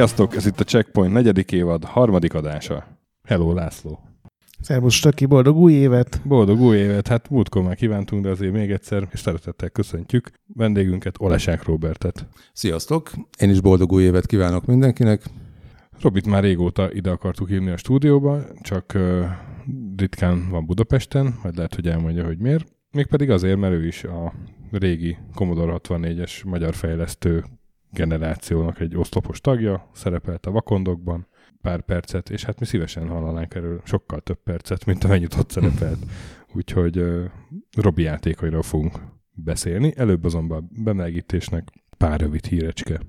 Sziasztok, ez itt a Checkpoint negyedik évad, harmadik adása. Hello, László. Szervusz, Stöki, boldog új évet! Boldog új évet, hát múltkor már kívántunk, de azért még egyszer, és szeretettel köszöntjük vendégünket, Olesák Robertet. Sziasztok! Én is boldog új évet kívánok mindenkinek. Robit már régóta ide akartuk hívni a stúdióba, csak uh, ritkán van Budapesten, majd lehet, hogy elmondja, hogy miért. Mégpedig azért, mert ő is a régi Commodore 64-es magyar fejlesztő generációnak egy oszlopos tagja, szerepelt a vakondokban pár percet, és hát mi szívesen hallanánk erről sokkal több percet, mint amennyit ott szerepelt. Úgyhogy uh, Robi játékairól fogunk beszélni. Előbb azonban bemelegítésnek pár rövid hírecske.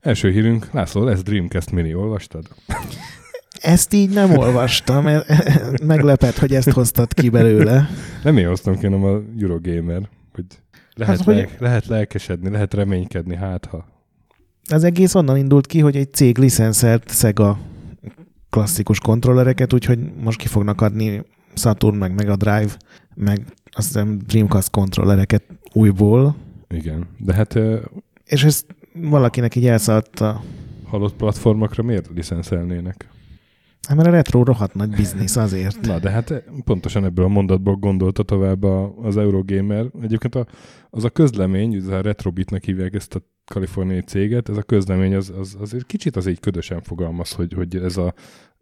Első hírünk, László, lesz Dreamcast Mini, olvastad? Ezt így nem olvastam, meglepett, hogy ezt hoztad ki belőle. Nem én hoztam hanem a Eurogamer, hogy lehet, hát, lel- hogy... lehet lelkesedni, lehet reménykedni, hát ha. Az egész onnan indult ki, hogy egy cég licenszelt Sega klasszikus kontrollereket, úgyhogy most ki fognak adni Saturn, meg Mega Drive, meg azt hiszem Dreamcast kontrollereket újból. Igen, de hát... És ezt valakinek így elszállt a... Halott platformokra miért licenszelnének? Hát mert a retro rohadt nagy biznisz azért. Na, de hát pontosan ebből a mondatból gondolta tovább az Eurogamer. Egyébként a, az a közlemény, az a Retrobitnek hívják ezt a kaliforniai céget, ez a közlemény az, az, az kicsit az így ködösen fogalmaz, hogy, hogy ez a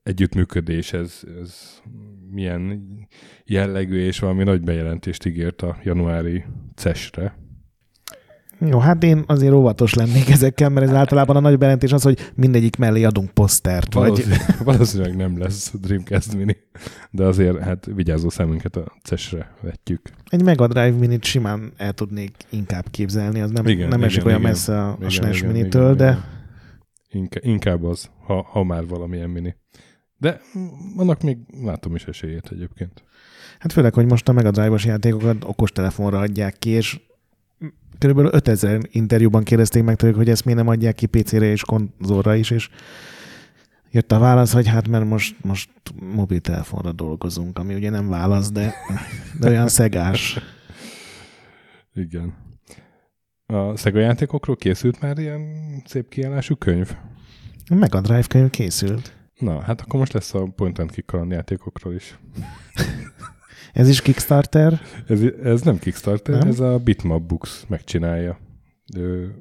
együttműködés, ez, ez milyen jellegű, és valami nagy bejelentést ígért a januári CES-re. Jó, hát én azért óvatos lennék ezekkel, mert ez általában a nagy bejelentés az, hogy mindegyik mellé adunk posztert. Valószínűleg, vagy... valószínűleg nem lesz Dreamcast Mini, de azért hát vigyázó szemünket a CES-re vetjük. Egy Mega Drive Minit simán el tudnék inkább képzelni, az nem, igen, nem igen, esik olyan igen, messze a, igen, a SNES igen, Minitől, igen, de... Inká, inkább az, ha, ha már valamilyen mini. De annak még látom is esélyét egyébként. Hát főleg, hogy most a Mega Drive-os játékokat okostelefonra adják ki, és körülbelül 5000 interjúban kérdezték meg tőlük, hogy ezt miért nem adják ki PC-re és konzolra is, és jött a válasz, hogy hát mert most, most mobiltelefonra dolgozunk, ami ugye nem válasz, de, de olyan szegás. Igen. A Sega játékokról készült már ilyen szép kiállású könyv? A Mega Drive könyv készült. Na, hát akkor most lesz a Point and Kick játékokról is. Ez is Kickstarter? Ez, ez nem Kickstarter, nem? ez a Bitmap Books megcsinálja. Ő,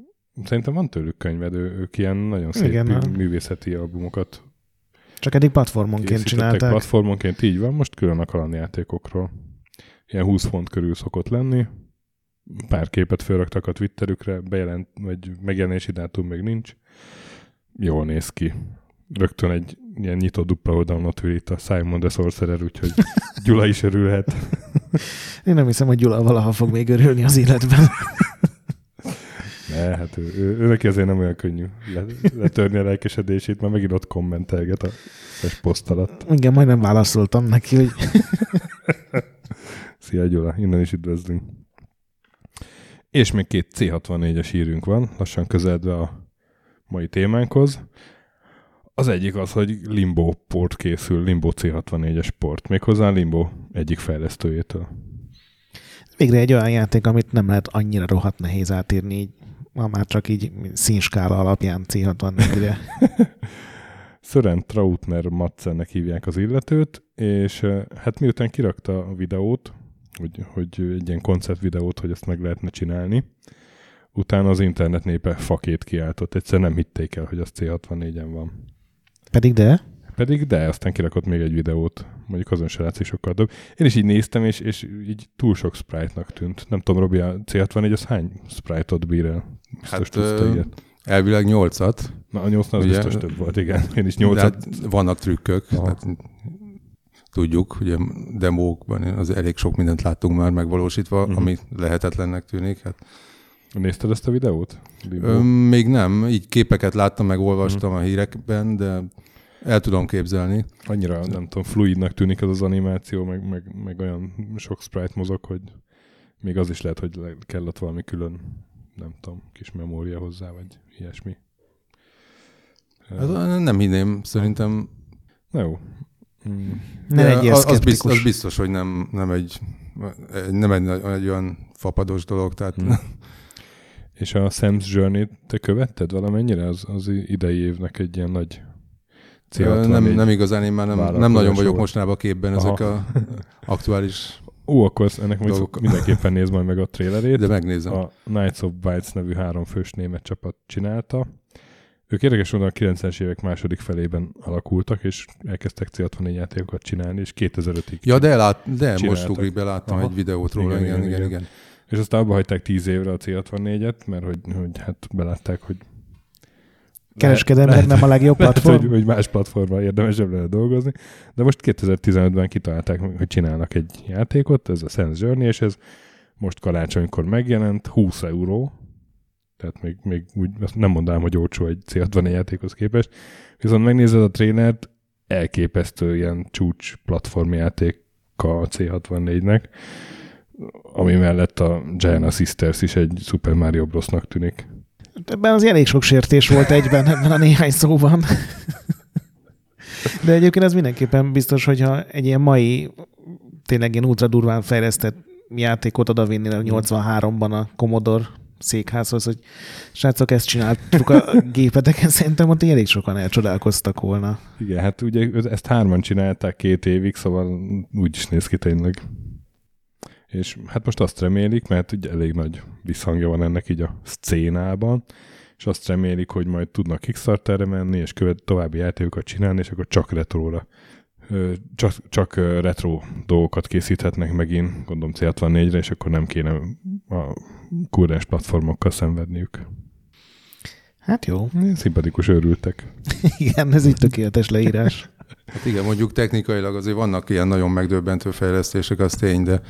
szerintem van tőlük könyved, ő, ők ilyen nagyon szép Igen, mű, művészeti albumokat csak eddig platformonként csinálták. platformonként, így van, most külön a játékokról. Ilyen 20 font körül szokott lenni. Pár képet felraktak a Twitterükre, bejelent, vagy megjelenési dátum még nincs. Jól néz ki. Rögtön egy ilyen nyitott dupla oldalon ül itt a Simon the Sorcerer, úgyhogy Gyula is örülhet. Én nem hiszem, hogy Gyula valaha fog még örülni az életben. Ne, hát ő, ő, ő neki azért nem olyan könnyű letörni a lelkesedését, mert megint ott kommentelget a szes poszt alatt. Igen, majdnem válaszoltam neki, hogy... Szia Gyula, innen is üdvözlünk. És még két C64-es hírünk van, lassan közeledve a mai témánkhoz. Az egyik az, hogy Limbo port készül, Limbo C64-es port, méghozzá Limbo egyik fejlesztőjétől. Végre egy olyan játék, amit nem lehet annyira rohadt nehéz átírni, így, ma már csak így színskála alapján C64-re. Sören Trautner Matzennek hívják az illetőt, és hát miután kirakta a videót, hogy, hogy egy ilyen koncertvideót, hogy ezt meg lehetne csinálni, utána az internet népe fakét kiáltott. Egyszer nem hitték el, hogy az C64-en van. Pedig de? Pedig de, aztán kirakott még egy videót, mondjuk azon se látszik sokkal több. Én is így néztem, és, és így túl sok sprite-nak tűnt. Nem tudom, Robi, a C64 az hány sprite-ot bír el? Biztos hát, uh, Elvileg nyolcat. Na, a nyolcnál az biztos több volt, igen. Én is nyolcat. Hát vannak trükkök. Hát, tudjuk, hogy a demókban az elég sok mindent láttunk már megvalósítva, uh-huh. ami lehetetlennek tűnik. Hát Nézted ezt a videót? Ö, még nem, így képeket láttam, meg olvastam hmm. a hírekben, de el tudom képzelni. Annyira, nem tudom, fluidnak tűnik ez az animáció, meg, meg, meg olyan sok sprite mozog, hogy... még az is lehet, hogy le- kellett valami külön, nem tudom, kis memória hozzá, vagy ilyesmi. Hát, nem hinném, szerintem. Na jó. Mm, Ne legyél az, az, biztos, az biztos, hogy nem, nem egy, nem egy, egy olyan fapados dolog, tehát Mm. És a Sam's Journey-t te követted valamennyire? Az, az idei évnek egy ilyen nagy Ö, nem, nem igazán, én már nem, nem nagyon vagyok mostanában képben Aha. ezek a aktuális, Ó, akkor ennek Dolgok. mindenképpen néz majd meg a trailerét. de megnézem. A Knights of Bites nevű háromfős német csapat csinálta. Ők érdekes módon a 90-es évek második felében alakultak, és elkezdtek C64 játékokat csinálni, és 2005-ig. Ja, de, lát, de most ugrik be, láttam Aha. egy videót róla, igen, igen, igen. igen. És aztán abba hagyták 10 évre a C64-et, mert hogy, hogy hát belátták, hogy Kereskedelmileg nem a legjobb lehet, platform. hogy, hogy más platformra érdemesebb lenne dolgozni, de most 2015-ben kitalálták, hogy csinálnak egy játékot, ez a Sense Journey, és ez most karácsonykor megjelent, 20 euró, tehát még, még úgy azt nem mondanám, hogy olcsó egy C64 játékhoz képest, viszont megnézed a trailert, elképesztő ilyen csúcs platformjáték a C64-nek, ami mellett a Giana Sisters is egy Super Mario Brosnak tűnik. Ebben az elég sok sértés volt egyben ebben a néhány szóban. De egyébként ez mindenképpen biztos, hogyha egy ilyen mai, tényleg ilyen ultra durván fejlesztett játékot odavinnél 83-ban a Commodore székházhoz, hogy srácok, ezt csináltuk a gépeteken, szerintem ott elég sokan elcsodálkoztak volna. Igen, hát ugye ezt hárman csinálták két évig, szóval úgy is néz ki tényleg. És hát most azt remélik, mert ugye elég nagy visszhangja van ennek így a szcénában, és azt remélik, hogy majd tudnak Kickstarterre menni, és követ további játékokat csinálni, és akkor csak retróra csak, csak retro dolgokat készíthetnek megint, gondolom C64-re, és akkor nem kéne a kurrens platformokkal szenvedniük. Hát jó. Szimpatikus örültek. Igen, ez így tökéletes leírás. Hát igen, mondjuk technikailag azért vannak ilyen nagyon megdöbbentő fejlesztések, az tény, de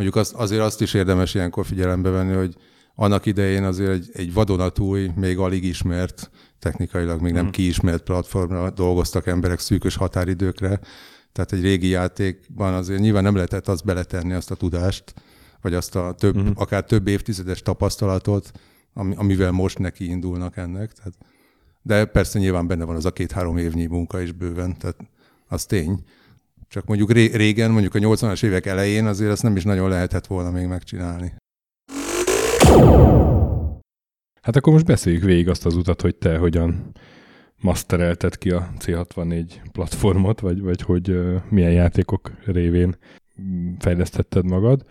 mondjuk azt, azért azt is érdemes ilyenkor figyelembe venni, hogy annak idején azért egy, egy vadonatúj, még alig ismert, technikailag még nem Mhm. kiismert platformra dolgoztak emberek szűkös határidőkre, tehát egy régi játékban azért nyilván nem lehetett azt beletenni, azt a tudást, vagy azt a több, Mhm. akár több évtizedes tapasztalatot, ami, amivel most neki indulnak ennek. Tehát, de persze nyilván benne van az a két-három évnyi munka is bőven, tehát az tény. Csak mondjuk ré- régen, mondjuk a 80-as évek elején azért ezt nem is nagyon lehetett volna még megcsinálni. Hát akkor most beszéljük végig azt az utat, hogy te hogyan masterelted ki a C64 platformot, vagy, vagy hogy milyen játékok révén fejlesztetted magad.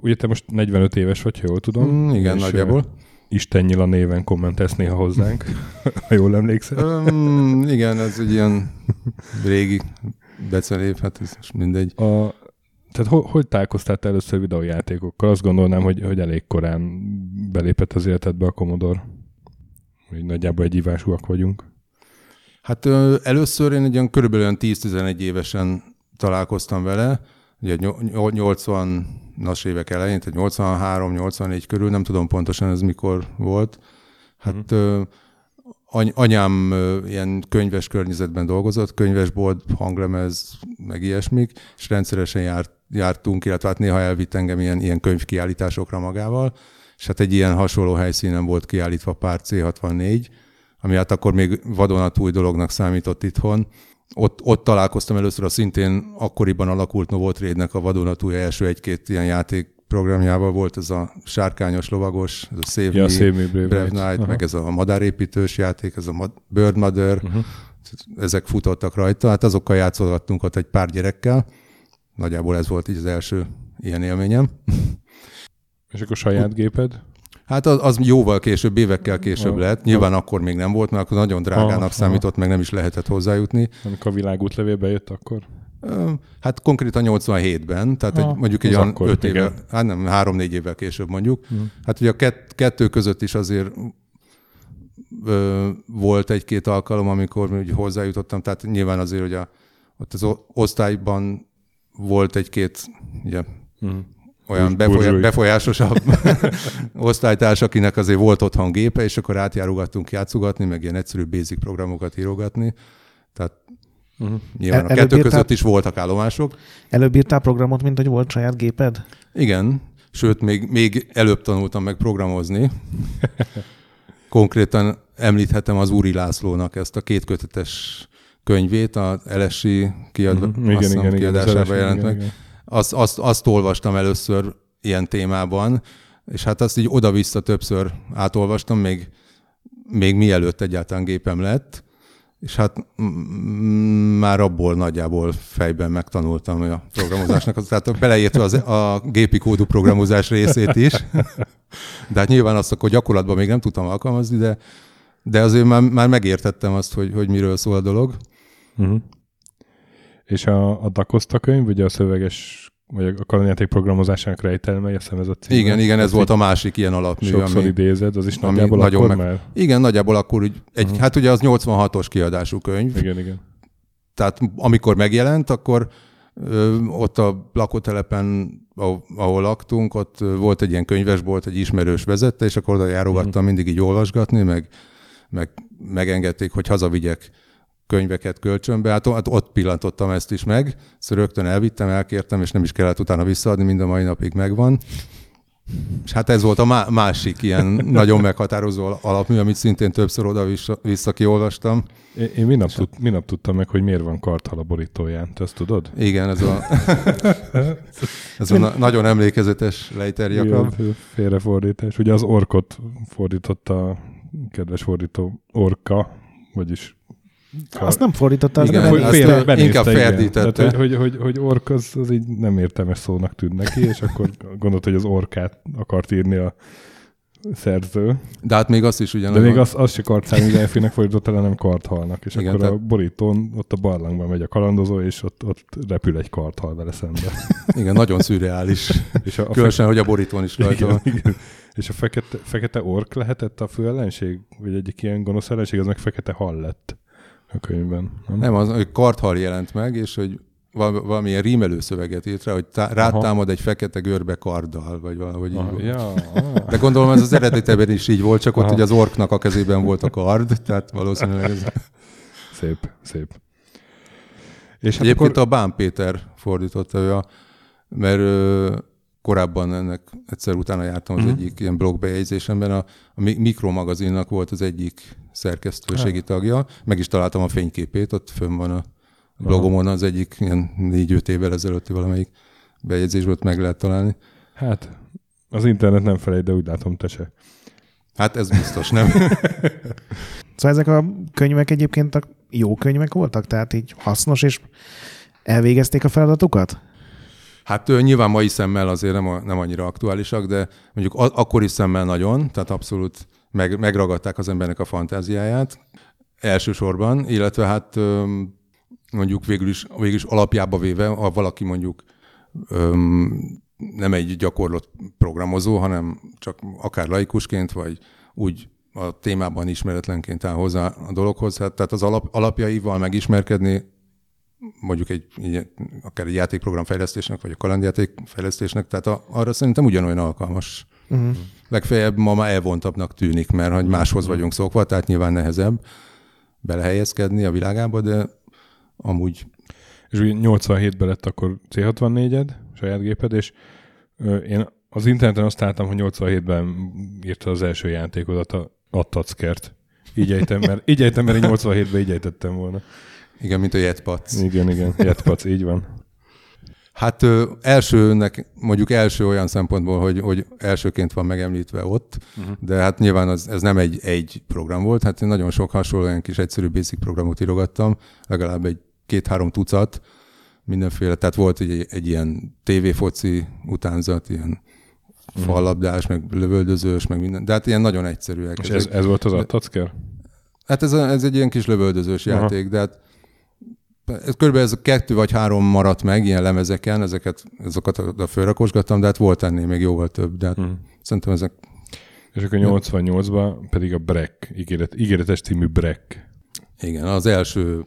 Ugye te most 45 éves vagy, ha jól tudom. Mm, igen, nagyjából. Isten nyila néven kommentelsz néha hozzánk, ha jól emlékszel. Um, igen, ez egy ilyen régi becelév, hát ez mindegy. A, tehát ho, hogy találkoztál te először videójátékokkal? Azt gondolnám, hogy, hogy elég korán belépett az életedbe a Commodore. Még nagyjából egy ivásúak vagyunk. Hát először én egy olyan körülbelül olyan 10-11 évesen találkoztam vele, ugye nyol- nyol- 80-as évek elején, tehát 83-84 körül, nem tudom pontosan ez mikor volt. Hát ö, any- anyám ilyen könyves környezetben dolgozott, könyvesbolt, hanglemez, meg ilyesmik, és rendszeresen járt, jártunk, illetve hát néha elvitt engem ilyen, ilyen könyvkiállításokra magával, és hát egy ilyen hasonló helyszínen volt kiállítva pár C64, ami hát akkor még vadonatúj dolognak számított itthon. Ott, ott találkoztam először a szintén akkoriban alakult Novotrade-nek a vadonatúj első egy-két ilyen játék programjával volt ez a sárkányos lovagos, ez a Save Ja, Me, Save Me Brave, Brave Aha. meg ez a madárépítős játék, ez a Mad- Bird Mother, Uh-huh. ezek futottak rajta, hát azokkal játszolgattunk ott egy pár gyerekkel. Nagyjából ez volt így az első ilyen élményem. És akkor saját géped? Hát az, az jóval később, évekkel később Ah, lett. Nyilván akkor még nem volt, mert akkor nagyon drágának Ah, számított, meg nem is lehetett hozzájutni. Amikor a világútlevél bejött, akkor? Hát konkrétan 87-ben, tehát Ah, egy, mondjuk egy olyan akkor, 5 évvel, igen. hát nem, 3-4 évvel később mondjuk. Mhm. Hát ugye a kett, kettő között is azért ö, volt egy-két alkalom, amikor ugye hozzájutottam, tehát nyilván azért, hogy a, ott az osztályban volt egy-két ugye, Uh-huh. olyan befolyá- befolyásosabb osztálytárs, akinek azért volt otthon gépe, és akkor átjárogattunk játszogatni, meg ilyen egyszerű basic programokat írogatni. Tehát Uh-huh. nyilván a El- kettő előbb között írtál- is voltak állomások. Előbb írtál programot, mint hogy volt saját géped? Igen, Sőt, még, még előbb tanultam meg programozni. Konkrétan említhetem az Úri Lászlónak ezt a kétkötetes könyvét, a LSI kiadva, igen, igen, igen, kiadásában jelent igen, meg. igen. Azt, azt, azt olvastam először ilyen témában, és hát azt így oda-vissza többször átolvastam, még, még mielőtt egyáltalán gépem lett, és hát már abból nagyjából fejben megtanultam a programozásnak, tehát beleértve az, a gépi kódú programozás részét is, de hát nyilván azt akkor gyakorlatban még nem tudtam alkalmazni, de, de azért már, már megértettem azt, hogy, hogy miről szól a dolog. Uh-huh. És a, a Dakoszta könyv, ugye a szöveges, vagy a kalandjáték programozásának rejtelme, azt hiszem ez a cím. Igen, igen, ez volt a másik ilyen alapmű, Sokszor ami, idézed, az is ami nagyjából nagyon akkor meg- már? Igen, nagyjából akkor úgy, egy, Mhm. hát ugye az 86-os kiadású könyv, Igen, igen. tehát amikor megjelent, akkor ö, ott a lakótelepen, ahol, laktunk, ott volt egy ilyen könyvesbolt, egy ismerős vezette, és akkor oda járogattam Mhm. mindig így olvasgatni, meg, meg megengedték, hogy hazavigyek könyveket kölcsönbe. Hát, hát ott pillantottam ezt is meg, szóval rögtön elvittem, elkértem, és nem is kellett utána visszaadni, mind a mai napig megvan. És hát ez volt a má- másik ilyen nagyon meghatározó alapmű, amit szintén többször oda-vissza vissza kiolvastam. Én, én minap, tud, minap tudtam meg, hogy miért van karthal a borítóján. Te ezt tudod? Igen, ez a, ez a na- nagyon emlékezetes Leiter Jakab. Igen, Félrefordítás. Ugye az orkot fordította a kedves fordító orka, vagyis Azt nem fordította, az Igen, nem félre- Félre- benézte, inkább ferdítette. Tehát, hogy, hogy, hogy, hogy ork az, az így nem értelmes szónak tűnt neki, és akkor gondolt, hogy az orkát akart írni a szerző. De hát még azt is De ugyanaz. még az, az se kartszárnyi delfinek fordította le, nem karthalnak. És Igen, akkor tehát- a borítón ott a barlangban megy a kalandozó, és ott, ott repül egy karthal vele szembe. Igen, nagyon szürreális. És a, a Különösen, hogy a borítón is rajta igen, van. igen. És a fekete, fekete ork lehetett a fő ellenség? Vagy egyik ilyen gonosz ellenség, az meg fekete hal lett a könyvben. Nem? Nem, az, hogy karthal jelent meg, és hogy val- valamilyen rímelő szöveget írt rá, hogy tá- rátámad egy fekete görbe karddal, vagy valahogy így volt. ja, ah. De gondolom ez az eredetében is így volt, csak ott ugye az orknak a kezében volt a kard, tehát valószínűleg ez... Szép, szép. És hát Egyébként akkor... a Bán Péter fordította ő a, mert korábban ennek egyszer utána jártam az Mhm. egyik ilyen blogbejegyzésemben, a, a Mi- Mikro magazinnak volt az egyik szerkesztőségi tagja, meg is találtam a fényképét, ott fönn van a blogomon az egyik ilyen négy-öt évvel ezelőtti valamelyik bejegyzésből ott meg lehet találni. Hát, az internet nem felejt, de úgy látom, te se. Hát ez biztos, nem? Szóval ezek a könyvek egyébként a jó könyvek voltak? Tehát így hasznos, és elvégezték a feladatukat? Hát nyilván mai szemmel azért nem, nem annyira aktuálisak, de mondjuk akkori szemmel nagyon, tehát abszolút meg, megragadták az embernek a fantáziáját elsősorban, illetve hát mondjuk végül is, végül is alapjába véve, ha valaki mondjuk öm, nem egy gyakorlott programozó, hanem csak akár laikusként, vagy úgy a témában ismeretlenként áll hozzá a dologhoz, hát, tehát az alap, alapjaival megismerkedni mondjuk egy, akár egy játékprogram fejlesztésnek, vagy a kalandjáték fejlesztésnek, tehát a, arra szerintem ugyanolyan alkalmas. Uh-huh. Legfeljebb ma már elvontabbnak tűnik, mert hogy máshoz vagyunk szokva, tehát nyilván nehezebb belehelyezkedni a világába, de amúgy És ugye 87-ben lett akkor C64-ed, saját géped, és én az interneten azt láttam, hogy 87-ben írta az első játékodat, a, a Tackert. Így ejtem, mert, így ejtem, mert én 87-ben így ejtettem volna. Igen, mint a Jetpac. Igen, igen, Jetpac, így van. Hát ö, elsőnek, mondjuk első olyan szempontból, hogy, hogy elsőként van megemlítve ott, uh-huh. de hát nyilván az, ez nem egy, egy program volt, hát én nagyon sok hasonló olyan kis egyszerű basic programot írogattam, legalább egy két-három tucat, mindenféle, tehát volt egy, egy ilyen tévéfoci utánzat, ilyen fallabdás, meg lövöldözős, meg minden, de hát ilyen nagyon egyszerűek. És ez, ez volt az a Tacker? Hát ez, a, ez egy ilyen kis lövöldözős Aha. játék, de hát ez körülbelül ez a kettő vagy három maradt meg ilyen lemezeken, ezeket, ezeket oda fölrakosgattam, de hát volt ennél még jóval több, de hát Hm. szerintem ezek, És akkor 88-ban pedig a Breck, ígéret, ígéretes című Breck. igen, az első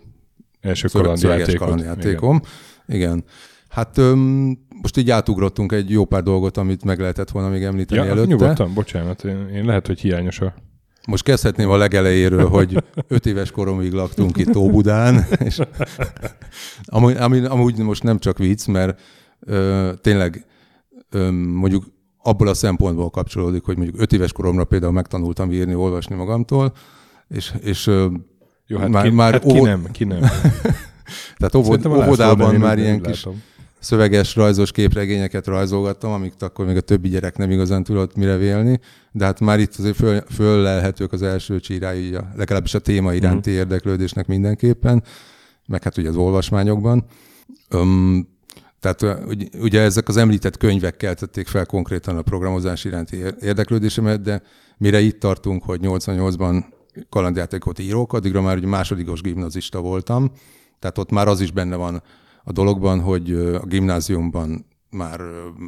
Első kalandjátékot. kalandjátékom. Igen. igen. Hát öm, most így átugrottunk egy jó pár dolgot, amit meg lehetett volna még említeni Ja, előtte. nyugodtan, bocsánat, én, én lehet, hogy hiányos a... Most kezdhetném a legelejéről, hogy öt éves koromig laktunk itt Óbudán, és amúgy, amúgy, amúgy most nem csak vicc, mert ö, tényleg ö, mondjuk abból a szempontból kapcsolódik, hogy mondjuk öt éves koromra például megtanultam írni, olvasni magamtól, és, és Jó, hát már, ki, már hát ki nem, ki nem. Tehát óvod, óvodában már ilyen kis látom. Szöveges, rajzos képregényeket rajzolgattam, amiket akkor még a többi gyerek nem igazán tudott mire vélni, de hát már itt azért föl, föllelhetők az első csírái, legalábbis a téma iránti mm. érdeklődésnek mindenképpen, meg hát ugye az olvasmányokban. Um, tehát ugye ezek az említett könyvek keltették fel konkrétan a programozás iránti érdeklődésemet, de mire itt tartunk, hogy 88-ban kalandjátékot írok, addigra már ugye másodikos gimnazista voltam, tehát ott már az is benne van a dologban, hogy a gimnáziumban már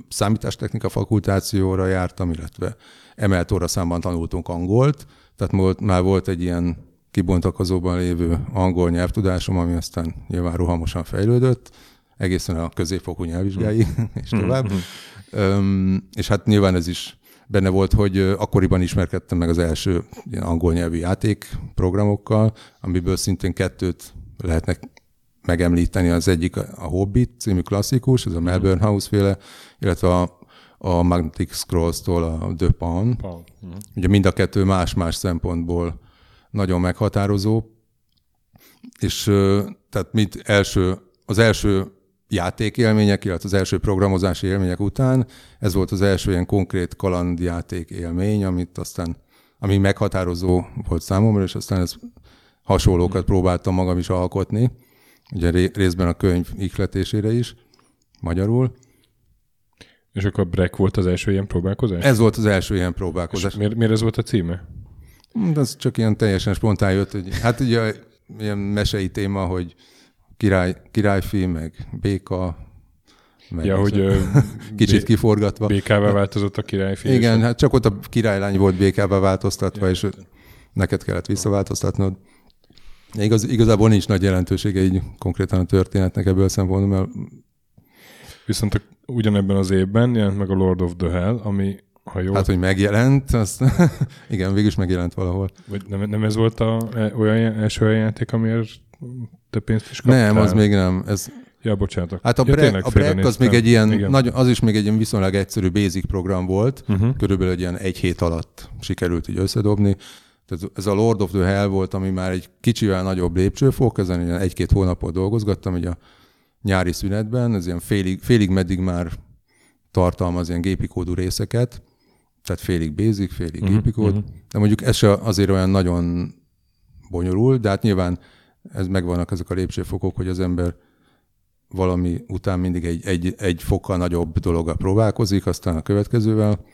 számítástechnika fakultációra jártam, illetve emelt óraszámban tanultunk angolt, tehát már volt egy ilyen kibontakozóban lévő angol nyelvtudásom, ami aztán nyilván rohamosan fejlődött, egészen a középfokú nyelvvizsgáig, és tovább. Um, és hát nyilván ez is benne volt, hogy akkoriban ismerkedtem meg az első ilyen angol nyelvű játékprogramokkal, amiből szintén kettőt lehetnek megemlíteni. Az egyik a Hobbit című klasszikus, ez a Melbourne House féle, illetve a, a Magnetic Scrolls-tól a The. Pawn. Uh-huh. Ugye mind a kettő más-más szempontból nagyon meghatározó, és tehát mit első, az első játékélmények, illetve az első programozási élmények után ez volt az első ilyen konkrét kalandjáték élmény, amit aztán, ami meghatározó volt számomra, és aztán ez hasonlókat próbáltam magam is alkotni, ugye részben a könyv ihletésére is, magyarul. És akkor Breck volt az első ilyen próbálkozás? Ez volt az első ilyen próbálkozás. És miért, miért ez volt a címe? De ez csak ilyen teljesen spontán jött, hogy hát ugye ilyen mesei téma, hogy király, királyfi, meg béka, meg ja, hogy kicsit kiforgatva. Békává változott a királyfi. Igen, hát csak ott a királylány volt békává változtatva, ja, és neked kellett visszaváltoztatnod. Igaz, igazából nincs nagy jelentősége így konkrétan a történetnek ebből a szempontból, mert... Viszont a, ugyanebben az évben jelent meg a Lord of the Hell, ami ha jó... Hát, hogy megjelent, azt igen, végül is megjelent valahol. Vagy nem, nem ez volt a, e, olyan első olyan játék, amiért te pénzt is kaptál? Nem, az még nem. Ez... Ja, bocsánat. Hát a, ja, Break, a Break az még egy ilyen, nagyon, az is még egy ilyen viszonylag egyszerű basic program volt, uh-huh. körülbelül egy ilyen egy hét alatt sikerült így összedobni. Tehát ez a Lord of the Hell volt, ami már egy kicsivel nagyobb lépcsőfok, ezen egy-két hónapot dolgozgattam, ugye a nyári szünetben, ez ilyen félig, félig meddig már tartalmaz ilyen gépi kódú részeket, tehát félig basic, félig uh-huh, gépi kód, uh-huh. de mondjuk ez se azért olyan nagyon bonyolult, de hát nyilván ez megvannak ezek a lépcsőfokok, hogy az ember valami után mindig egy, egy, egy fokkal nagyobb dologgal próbálkozik, aztán a következővel,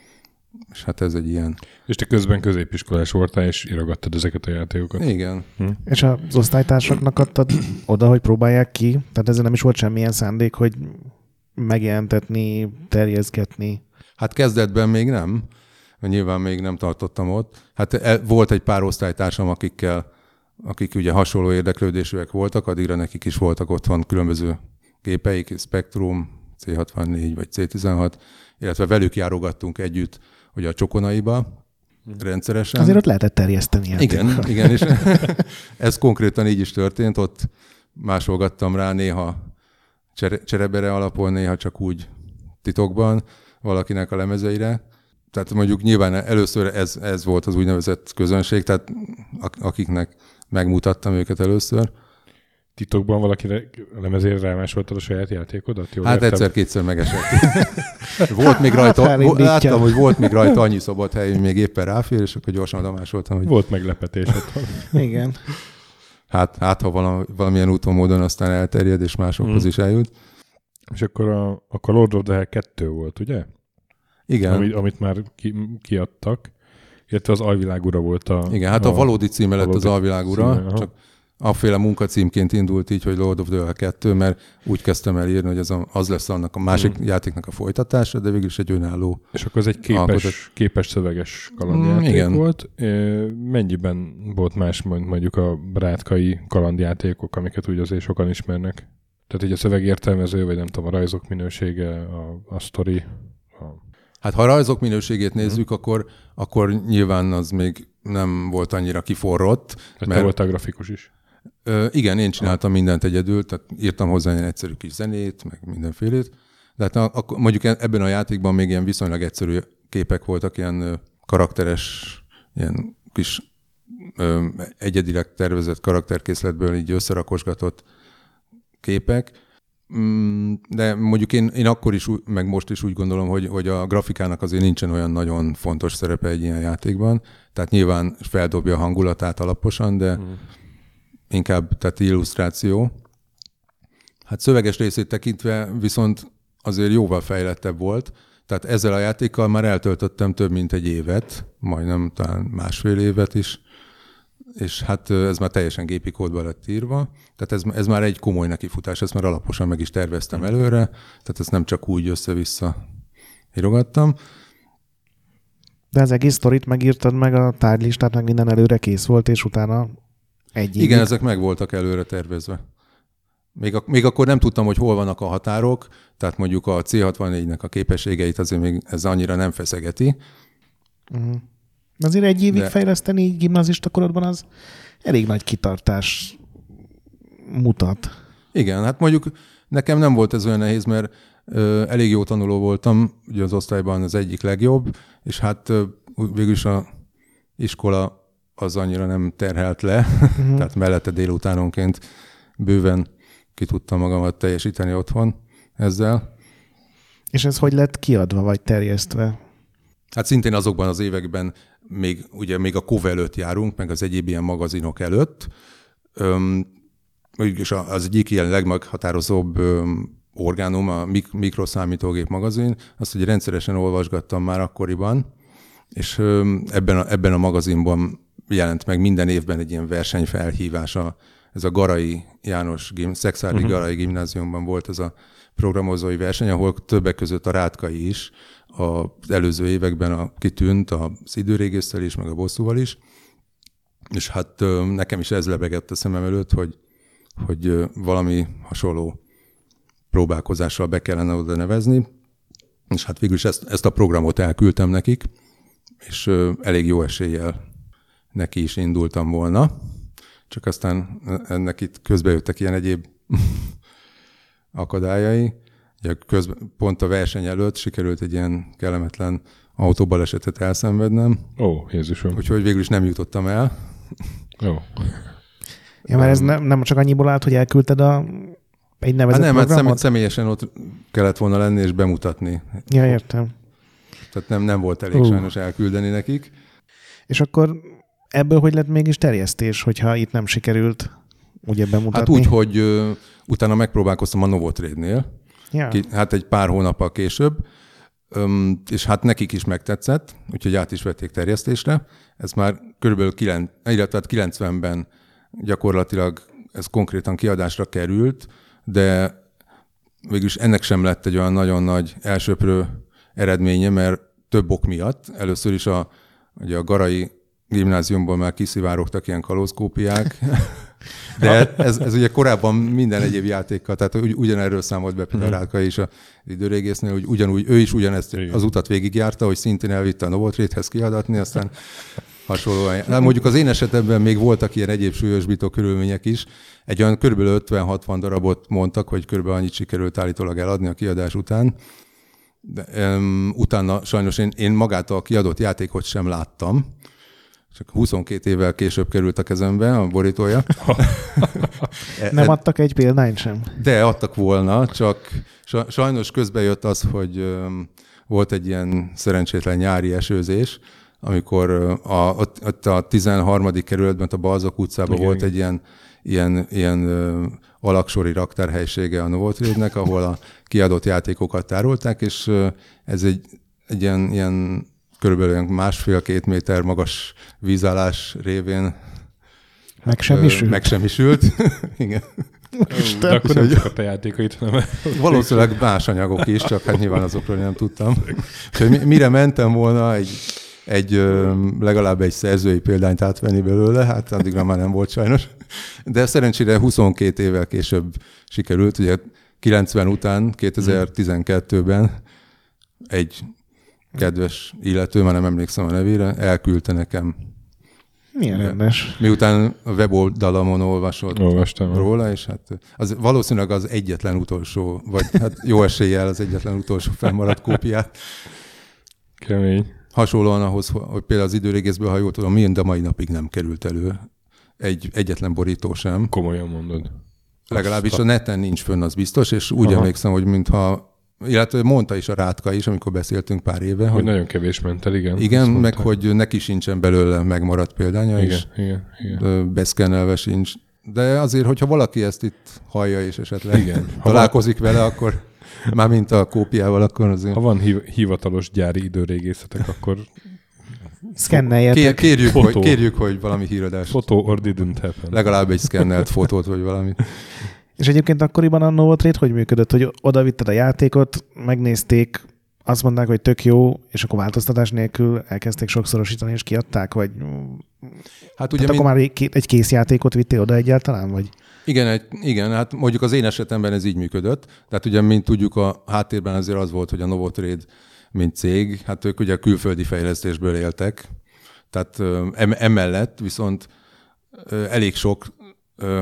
és hát ez egy ilyen... És te közben középiskolás voltál, és írogattad ezeket a játékokat. Igen. Hm. És az osztálytársaknak adtad oda, hogy próbálják ki? Tehát ezzel nem is volt semmilyen szándék, hogy megjelentetni, terjeszgetni? Hát kezdetben még nem, nyilván még nem tartottam ott. Hát e, volt egy pár osztálytársam, akikkel akik ugye hasonló érdeklődésűek voltak, addigra nekik is voltak otthon különböző gépeik, Spectrum, C64 vagy C16, illetve velük járogattunk együtt ugye a Csokonaiba, rendszeresen. Azért ott lehetett terjeszteni. Igen, igen, és ez konkrétan így is történt, ott másolgattam rá néha csere, cserebere alapon, néha csak úgy titokban valakinek a lemezeire. Tehát mondjuk nyilván először ez, ez volt az úgynevezett közönség, tehát akiknek megmutattam őket először. Titokban valaki lemezére rámásoltad a saját játékodat? Jól hát egyszer-kétszer megesett. volt még rajta, hát, láttam, hogy volt még rajta annyi szabad hely, hogy még éppen ráfér, és akkor gyorsan odamásoltam, hogy... Volt meglepetés Igen. Hát, hát ha valami, valamilyen úton, módon aztán elterjed, és másokhoz hmm. is eljut. És akkor a, akkor Lord of the Hell 2 volt, ugye? Igen. Amit, amit már ki, kiadtak illetve az alvilág ura volt a... Igen, hát a, a valódi címe lett az alvilág ura, címe, csak afféle munkacímként indult így, hogy Lord of the 2, mert úgy kezdtem el írni, hogy az, a, az lesz annak a másik hmm. játéknak a folytatása, de végül is egy önálló És akkor ez egy képes, alkotott... képes szöveges kalandjáték hmm, igen. volt. Mennyiben volt más, mondjuk a brátkai kalandjátékok, amiket úgy azért sokan ismernek? Tehát így a szövegértelmező, vagy nem tudom, a rajzok minősége, a, a sztori, a Hát ha a rajzok minőségét mhm. nézzük, hmm. akkor, akkor nyilván az még nem volt annyira kiforrott. Hát mert, te voltál grafikus is. Ö, igen, én csináltam mindent egyedül, tehát írtam hozzá egy egyszerű kis zenét, meg mindenfélét, De hát a, mondjuk e- ebben a játékban még ilyen viszonylag egyszerű képek voltak, ilyen karakteres, ilyen kis ö, egyedileg tervezett karakterkészletből így összerakosgatott képek. Mm, de mondjuk én, én akkor is, meg most is úgy gondolom, hogy, hogy a grafikának azért nincsen olyan nagyon fontos szerepe egy ilyen játékban. Tehát nyilván feldobja a hangulatát alaposan, de mm. Inkább tehát illusztráció. Hát szöveges részét tekintve viszont azért jóval fejlettebb volt. Tehát ezzel a játékkal már eltöltöttem több mint egy évet, majdnem talán másfél évet is, és hát ez már teljesen gépi kódba lett írva. Tehát ez, ez már egy komoly nekifutás, ezt már alaposan meg is terveztem előre, tehát ezt nem csak úgy össze-vissza írogattam. De az egész sztorit megírtad meg, a tárgylistát, meg minden előre kész volt, és utána egy Igen, ezek meg voltak előre tervezve. Még, a, még akkor nem tudtam, hogy hol vannak a határok, tehát mondjuk a C64-nek a képességeit azért még ez annyira nem feszegeti. Uh-huh. Azért egy évig De... fejleszteni gimnazista korodban az elég nagy kitartás mutat. Igen, hát mondjuk nekem nem volt ez olyan nehéz, mert ö, elég jó tanuló voltam, ugye az osztályban az egyik legjobb, és hát ö, végülis a iskola az annyira nem terhelt le, uh-huh. tehát mellette délutánonként bőven ki tudtam magamat teljesíteni otthon ezzel. És ez hogy lett kiadva vagy terjesztve? Hát szintén azokban az években még, ugye még a KOV előtt járunk, meg az egyéb ilyen magazinok előtt. Öm, és az egyik ilyen legmeghatározóbb öm, orgánum, a mik- mikroszámítógép magazin, azt hogy rendszeresen olvasgattam már akkoriban, és ebben, a, ebben a magazinban jelent meg minden évben egy ilyen versenyfelhívás. A, ez a Garai János, Gim, Szexárdi uh-huh. Garai gimnáziumban volt ez a programozói verseny, ahol többek között a Rátkai is az előző években a, kitűnt az időrégésztel is, meg a bosszúval is. És hát nekem is ez lebegett a szemem előtt, hogy, hogy valami hasonló próbálkozással be kellene oda nevezni, és hát végül is ezt, ezt a programot elküldtem nekik, és elég jó eséllyel neki is indultam volna, csak aztán ennek itt közbejöttek ilyen egyéb akadályai, Ugye közben, pont a verseny előtt sikerült egy ilyen kellemetlen autóbalesetet elszenvednem. Ó, Jézusom. Úgyhogy végül is nem jutottam el. Jó. Ja, mert ez nem, nem csak annyiból állt, hogy elküldted a egy nevezett hát nem, programot? hát személyesen ott kellett volna lenni és bemutatni. Ja, értem. Tehát nem, nem volt elég uh. sajnos elküldeni nekik. És akkor ebből hogy lett mégis terjesztés, hogyha itt nem sikerült ugye bemutatni? Hát úgy, hogy ö, utána megpróbálkoztam a Novotrade-nél, Ja. Ki, hát egy pár hónappal később, Öm, és hát nekik is megtetszett, úgyhogy át is vették terjesztésre. Ez már körülbelül 9, illetve 90-ben gyakorlatilag ez konkrétan kiadásra került, de végülis ennek sem lett egy olyan nagyon nagy elsőprő eredménye, mert több ok miatt. Először is a, ugye a Garai gimnáziumból már kiszivárogtak ilyen kalózkópiák, de ez, ez ugye korábban minden egyéb játékkal, tehát ugy, ugyanerről számolt be például mhm. Ráka is az időrégésznél, hogy ugyanúgy, ő is ugyanezt az utat végigjárta, hogy szintén elvitte a Novotrade-hez kiadatni, aztán hasonlóan. Hát mondjuk az én esetemben még voltak ilyen egyéb súlyosbító körülmények is. Egy olyan kb. 50-60 darabot mondtak, hogy kb. annyit sikerült állítólag eladni a kiadás után. De, um, utána sajnos én, én magát a kiadott játékot sem láttam, csak 22 évvel később került a kezembe a borítója. Nem adtak egy példányt sem? De adtak volna, csak sajnos közben jött az, hogy volt egy ilyen szerencsétlen nyári esőzés, amikor a, ott a 13. kerületben, a Balzok utcában Igen. volt egy ilyen, ilyen, ilyen alaksori raktárhelysége a Novotrade-nek, ahol a kiadott játékokat tárolták, és ez egy, egy ilyen, ilyen körülbelül másfél-két méter magas vízállás révén megsemmisült. Megsemmisült. Igen. De akkor nem csak a te játékait, hanem... Valószínűleg más anyagok is, csak hát nyilván azokról nem tudtam. Úgyhogy mire mentem volna egy, egy legalább egy szerzői példányt átvenni belőle, hát addigra már nem volt sajnos. De szerencsére 22 évvel később sikerült, ugye 90 után, 2012-ben egy kedves illető, már nem emlékszem a nevére, elküldte nekem Milyen rendes. Miután a weboldalamon olvasott Olvastam. róla, és hát az valószínűleg az egyetlen utolsó, vagy hát jó eséllyel az egyetlen utolsó fennmaradt kópiát. Kemény. Hasonlóan ahhoz, hogy például az időrégészből, ha jól tudom, mind a mai napig nem került elő egy egyetlen borító sem. Komolyan mondod. Legalábbis a neten nincs fönn, az biztos, és úgy Aha. emlékszem, hogy mintha, illetve mondta is a Rátka is, amikor beszéltünk pár éve, Hogy hogy nagyon kevés ment el, igen. igen, meg mondta. hogy neki sincsen belőle megmaradt példánya, Igen, és igen, igen. beszkennelve sincs. De azért, hogyha valaki ezt itt hallja, és esetleg Igen. Ha találkozik vele, akkor már mint a kópiával, akkor azért Ha van hiv- hivatalos gyári időrégészetek, akkor Szkenneljetek. Kér, kérjük, Fotó. hogy, kérjük, hogy valami híradás. photo or didn't happen. Legalább egy szkennelt fotót, vagy valami. És egyébként akkoriban a Novotrade hogy működött, hogy oda vitted a játékot, megnézték, azt mondták, hogy tök jó, és akkor változtatás nélkül elkezdték sokszorosítani, és kiadták, vagy Hát ugye Tehát mind, akkor már egy- kész játékot vittél oda egyáltalán, vagy? igen, egy, igen, hát mondjuk az én esetemben ez így működött. Tehát ugye, mint tudjuk, a háttérben azért az volt, hogy a Novotrade, mint cég, hát ők ugye a külföldi fejlesztésből éltek. Tehát emellett viszont elég sok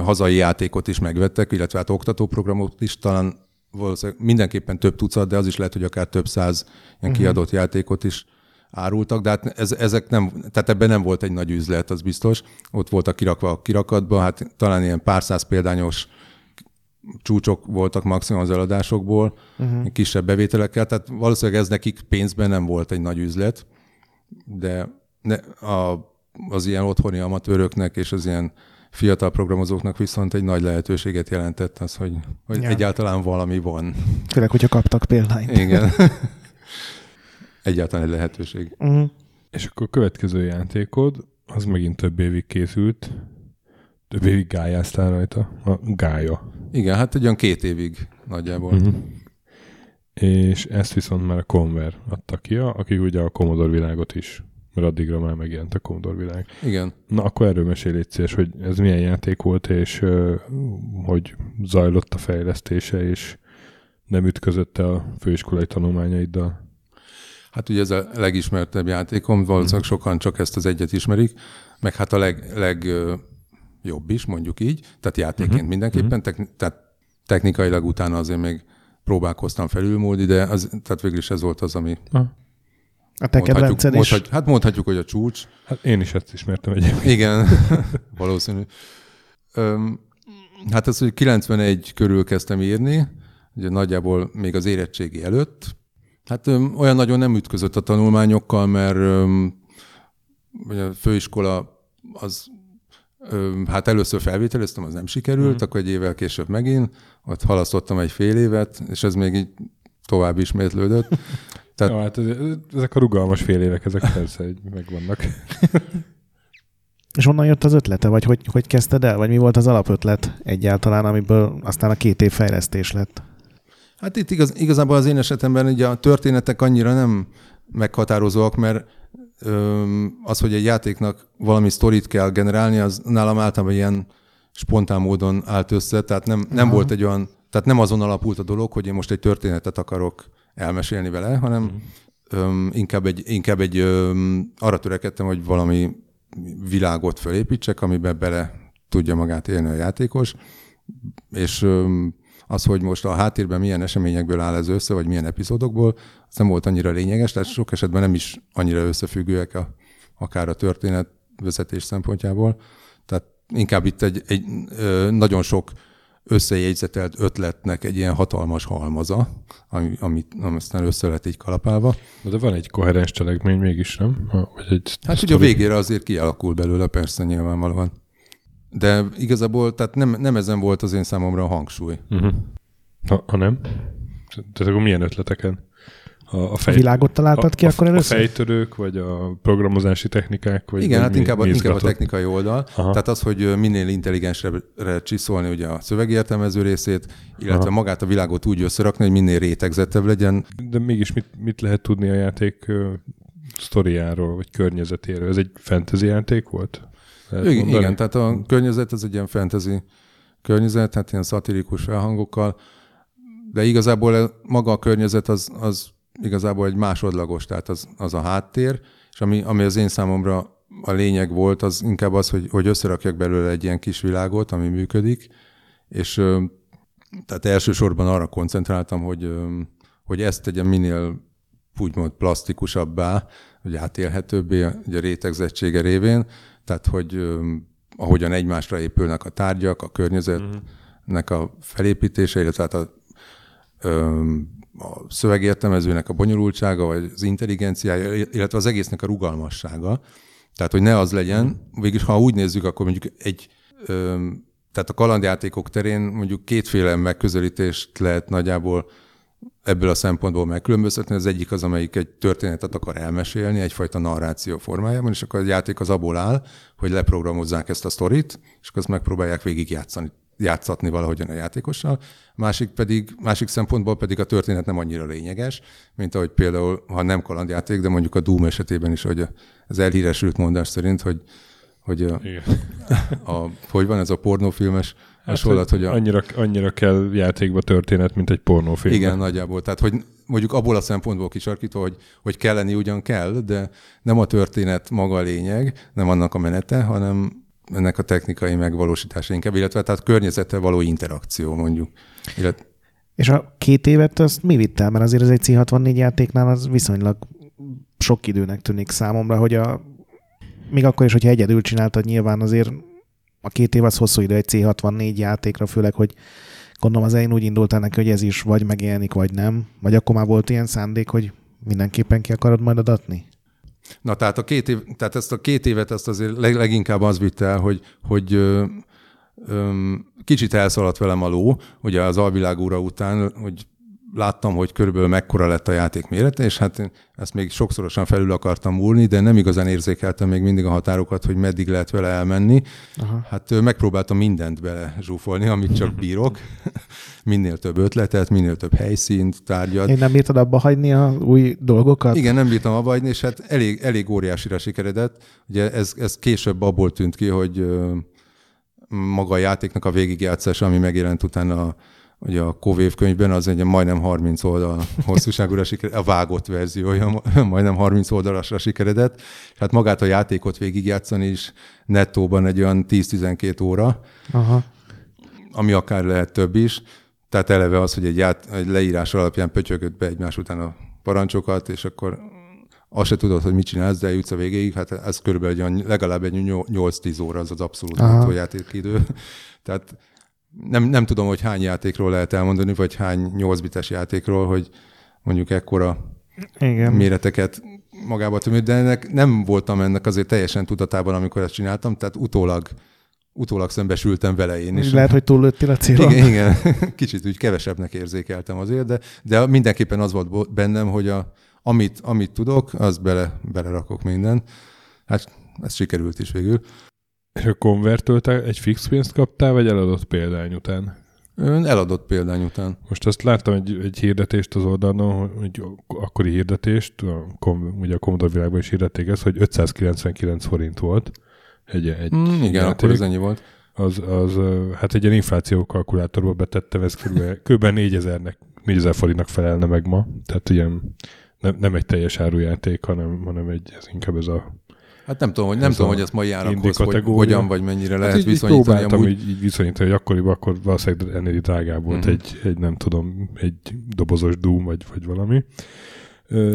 hazai játékot is megvettek, illetve hát oktatóprogramot is, talán valószínűleg mindenképpen több tucat, de az is lehet, hogy akár több száz ilyen kiadott játékot is árultak, de hát ez, ezek nem, tehát ebben nem volt egy nagy üzlet, az biztos. Ott voltak kirakva a kirakatba, hát talán ilyen pár száz példányos csúcsok voltak maximum az eladásokból, uh-huh. kisebb bevételekkel, tehát valószínűleg ez nekik pénzben nem volt egy nagy üzlet, de ne, a, az ilyen otthoni amatőröknek és az ilyen fiatal programozóknak viszont egy nagy lehetőséget jelentett az, hogy, hogy Ja. egyáltalán valami van. Főleg, hogyha kaptak példányt. Igen. egyáltalán egy lehetőség. Uh-huh. És akkor a következő játékod, az megint több évig készült. Több évig gályáztál rajta. A gája. Igen, hát egy olyan két évig nagyjából. Uh-huh. És ezt viszont már a Conver adta ki, aki ugye a Commodore világot is, mert addigra már megjelent a Commodore világ. Igen. Na, akkor erről mesélj légy szíves, hogy ez milyen játék volt, és uh, hogy zajlott a fejlesztése, és nem ütközött a főiskolai tanulmányaiddal. Hát ugye ez a legismertebb játékom, valószínűleg sokan csak ezt az egyet ismerik, meg hát a leg, leg ö, jobb is, mondjuk így, tehát játékként uh-huh. mindenképpen, techni- tehát technikailag utána azért még próbálkoztam felülmúlni, de az, tehát végül is ez volt az, ami A te mondhatjuk, kedvenced is. mondhatjuk, hát mondhatjuk, hogy a csúcs. Hát én is ezt ismertem egyébként. Igen, valószínű. Öm, hát az, hogy 91 körül kezdtem írni, ugye nagyjából még az érettségi előtt. Hát öm, olyan nagyon nem ütközött a tanulmányokkal, mert öm, a főiskola az öm, hát először felvételeztem, az nem sikerült, mm. akkor egy évvel később megint, ott halasztottam egy fél évet, és ez még így tovább ismétlődött. Tehát- Ja, hát ez- ezek a rugalmas fél évek, ezek persze hogy megvannak. És honnan jött az ötlete, vagy hogy, hogy kezdted el, vagy mi volt az alapötlet egyáltalán, amiből aztán a két év fejlesztés lett? Hát itt igaz, igazából az én esetemben ugye a történetek annyira nem meghatározóak, mert öm, az, hogy egy játéknak valami sztorit kell generálni, az nálam általában ilyen spontán módon állt össze, tehát nem, nem Aha. volt egy olyan, tehát nem azon alapult a dolog, hogy én most egy történetet akarok elmesélni vele, hanem öm, inkább egy, inkább egy öm, arra törekedtem, hogy valami világot felépítsek, amiben bele tudja magát élni a játékos, és öm, az, hogy most a háttérben milyen eseményekből áll ez össze, vagy milyen epizódokból, az nem volt annyira lényeges, tehát sok esetben nem is annyira összefüggőek a, akár a történet vezetés szempontjából. Tehát inkább itt egy, egy ö, nagyon sok összejegyzetelt ötletnek egy ilyen hatalmas halmaza, ami, amit ami aztán össze lett így kalapálva. De van egy koherens cselekmény mégis, nem? Vagy egy Hát ugye a végére azért kialakul belőle, persze nyilvánvalóan. De igazából tehát nem, nem ezen volt az én számomra a hangsúly. Uh-huh. Ha, ha nem? Tehát akkor milyen ötleteken? A, a, A fej, világot találtad ki a, akkor a, a először? fejtörők, vagy a programozási technikák? Vagy, Igen, vagy hát inkább, a, mi inkább a technikai oldal. Aha. Tehát az, hogy minél intelligensebbre csiszolni ugye a szövegértelmező részét, illetve Aha. magát a világot úgy összerakni, hogy minél rétegzettebb legyen. De mégis mit, mit lehet tudni a játék sztoriáról, vagy környezetéről? Ez egy fantasy játék volt? Lehet Igen, mondani? igen, tehát a környezet az egy ilyen fantasy környezet, hát ilyen szatirikus felhangokkal, de igazából e- maga a környezet az, az igazából egy másodlagos, tehát az, az a háttér, és ami, ami az én számomra a lényeg volt, az inkább az, hogy, hogy összerakjak belőle egy ilyen kis világot, ami működik, és tehát elsősorban arra koncentráltam, hogy, hogy ezt tegyem minél úgymond plastikusabbá, hogy átélhetőbbé a rétegzettsége révén, tehát hogy ahogyan egymásra épülnek a tárgyak, a környezetnek a felépítése, illetve hát a, a szövegértelmezőnek a bonyolultsága, vagy az intelligenciája, illetve az egésznek a rugalmassága. Tehát, hogy ne az legyen, végülis ha úgy nézzük, akkor mondjuk egy, tehát a kalandjátékok terén mondjuk kétféle megközelítést lehet nagyjából ebből a szempontból megkülönböztetni. Az egyik az, amelyik egy történetet akar elmesélni, egyfajta narráció formájában, és akkor a játék az abból áll, hogy leprogramozzák ezt a sztorit, és akkor azt megpróbálják végig játszani, játszatni valahogyan a játékossal. Másik, pedig, másik szempontból pedig a történet nem annyira lényeges, mint ahogy például, ha nem kalandjáték, de mondjuk a Doom esetében is, hogy az elhíresült mondás szerint, hogy, hogy a, a, hogy van ez a pornófilmes Hát, hasonlat, hogy, hogy a... annyira, annyira kell játékba történet, mint egy pornófilm. Igen, nagyjából. Tehát, hogy mondjuk abból a szempontból kisarkítva, hogy, hogy kelleni ugyan kell, de nem a történet maga a lényeg, nem annak a menete, hanem ennek a technikai megvalósítása inkább, illetve tehát környezettel való interakció mondjuk. Illet... És a két évet azt mi vitt? Mert azért ez egy C64 játéknál az viszonylag sok időnek tűnik számomra, hogy a még akkor is, hogyha egyedül csináltad, nyilván azért a két év az hosszú idő egy C64 játékra, főleg, hogy gondolom az elején úgy indultál neki, hogy ez is vagy megjelenik, vagy nem. Vagy akkor már volt ilyen szándék, hogy mindenképpen ki akarod majd adatni? Na, tehát, a két év, tehát ezt a két évet ezt azért leg, leginkább az vitte el, hogy, hogy ö, ö, kicsit elszaladt velem a ló, ugye az alvilág úra után, hogy láttam, hogy körülbelül mekkora lett a játék mérete, és hát ezt még sokszorosan felül akartam múlni, de nem igazán érzékeltem még mindig a határokat, hogy meddig lehet vele elmenni. Aha. Hát megpróbáltam mindent bele zsúfolni, amit csak bírok. minél több ötletet, minél több helyszínt, tárgyat. Én nem bírtad abba hagyni a új dolgokat? Igen, nem bírtam abba hagyni, és hát elég, elég óriásira sikeredett. Ugye ez, ez később abból tűnt ki, hogy maga a játéknak a végigjátszása, ami megjelent utána a ugye a Kovév könyvben az egy majdnem 30 oldal hosszúságúra sikeredett, a vágott verziója majdnem 30 oldalasra sikeredett, és hát magát a játékot végigjátszani is nettóban egy olyan 10-12 óra, Aha. ami akár lehet több is. Tehát eleve az, hogy egy, ját, egy leírás alapján pötyögött be egymás után a parancsokat, és akkor azt se tudod, hogy mit csinálsz, de jutsz a végéig, hát ez körülbelül egy, legalább egy 8-10 óra az az abszolút játékidő. Tehát nem, nem tudom, hogy hány játékról lehet elmondani, vagy hány 8 bites játékról, hogy mondjuk ekkora Igen. méreteket magába tömött, de ennek nem voltam ennek azért teljesen tudatában, amikor ezt csináltam, tehát utólag utólag szembesültem vele én is. Lehet, hogy túllőttél a célon. Igen, igen. Kicsit úgy kevesebbnek érzékeltem azért, de, de mindenképpen az volt bennem, hogy a, amit, amit tudok, az bele, belerakok minden. Hát ez sikerült is végül. És a konvertölte egy fix pénzt kaptál, vagy eladott példány után? Ön eladott példány után. Most azt láttam egy, egy hirdetést az oldalon, egy akkori hirdetést, a, ugye a Commodore világban is hirdették ezt, hogy 599 forint volt. Egy, egy mm, igen, játék. akkor ez ennyi volt. Az, az, hát egy ilyen infláció kalkulátorba betettem, ez kb. kb. 4000-nek, 4000 forintnak felelne meg ma. Tehát ilyen nem, nem egy teljes árujáték, hanem, hanem egy, ez inkább ez a Hát nem tudom, hogy, nem tudom, hogy ezt mai árakhoz hogy, hogyan vagy mennyire hát lehet így, viszonyítani. Próbáltam amúgy... így, így viszonyítani, hogy akkoriban akkor valószínűleg ennél drágább volt uh-huh. egy, egy, nem tudom, egy dobozos Doom vagy, vagy valami.